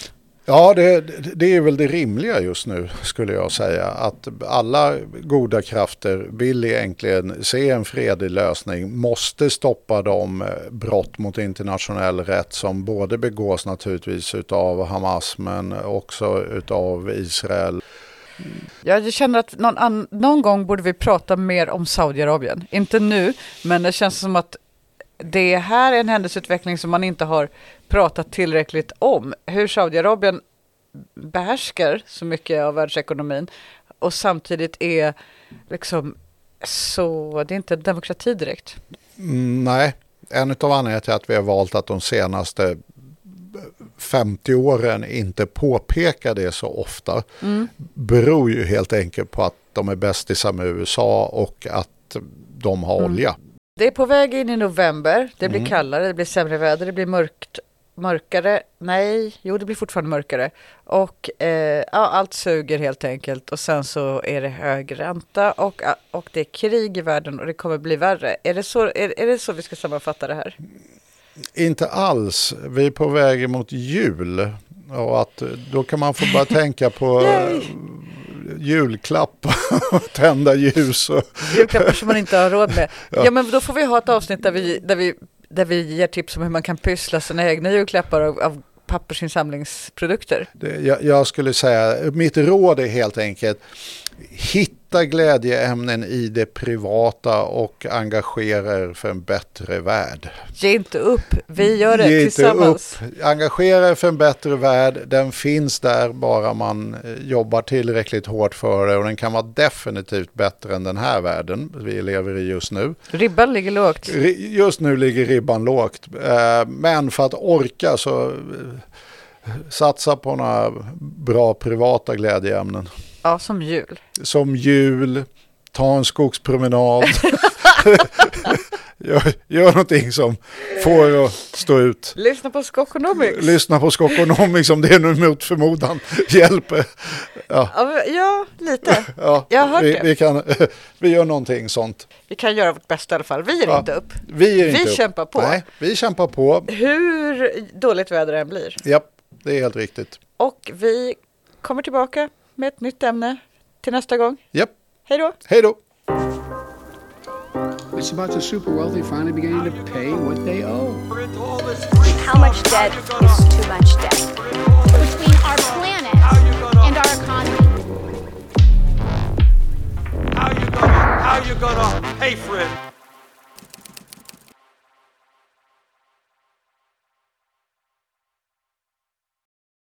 Ja, det, det är väl det rimliga just nu skulle jag säga. Att alla goda krafter vill egentligen se en fredlig lösning, måste stoppa de eh, brott mot internationell rätt som både begås naturligtvis utav Hamas men också utav Israel. Jag känner att någon, någon gång borde vi prata mer om Saudiarabien. Inte nu, men det känns som att det här är en händelseutveckling som man inte har pratat tillräckligt om. Hur Saudiarabien behärskar så mycket av världsekonomin och samtidigt är liksom Så det är inte demokrati direkt. Mm, nej, en av anledningarna till att vi har valt att de senaste 50 åren inte påpekar det så ofta beror ju helt enkelt på att de är bästisar med USA och att de har olja. Det är på väg in i november. Det blir Mm. kallare, det blir sämre väder, det blir mörkt, mörkare. Nej, jo det blir fortfarande mörkare. Och eh, ja, allt suger helt enkelt. Och sen så är det hög ränta och, och det är krig i världen och det kommer bli värre. Är det så, är, är det så vi ska sammanfatta det här? Inte alls. Vi är på väg mot jul. Och att då kan man få bara tänka på Yay! Julklappar (laughs) och tända ljus. Och, Julklappar som man inte har råd med. (laughs) Ja. men då får vi ha ett avsnitt där vi, där vi, där vi ger tips om hur man kan pyssla sina egna julklappar av, av pappersinsamlingsprodukter. det, jag, jag skulle säga, mitt råd är helt enkelt hitta glädjeämnen i det privata och engagera er för en bättre värld. Ge inte upp, vi gör det Ge inte tillsammans. upp. Engagera er för en bättre värld. Den finns där bara man eh, jobbar tillräckligt hårt för det och den kan vara definitivt bättre än den här världen vi lever i just nu. Ribban ligger lågt. Just nu ligger ribban lågt. Eh, Men för att orka så eh, satsa på några bra privata glädjeämnen. Ja, som jul. Som jul, ta en skogspromenad. (laughs) gör, gör någonting som får att stå ut. Lyssna på Skokonomics. Lyssna på Skokonomics om det nu mot förmodan hjälper. Ja, Ja, ja, lite. ja, Jag har hört vi, det. vi, kan, (laughs) vi gör någonting sånt. Vi kan göra vårt bästa i alla fall. Vi ger Ja. inte upp. Vi, ger Vi inte upp. kämpar på. Nej, vi kämpar på. Hur dåligt väder det än blir. Japp, det är helt riktigt. Och vi kommer tillbaka med ett nytt ämne till nästa gång. Japp, Hej då! hej då. It's about the super wealthy finally beginning to pay what they owe. How much debt is too much debt? Between our planet and our economy. how you gonna, how you gonna pay for it?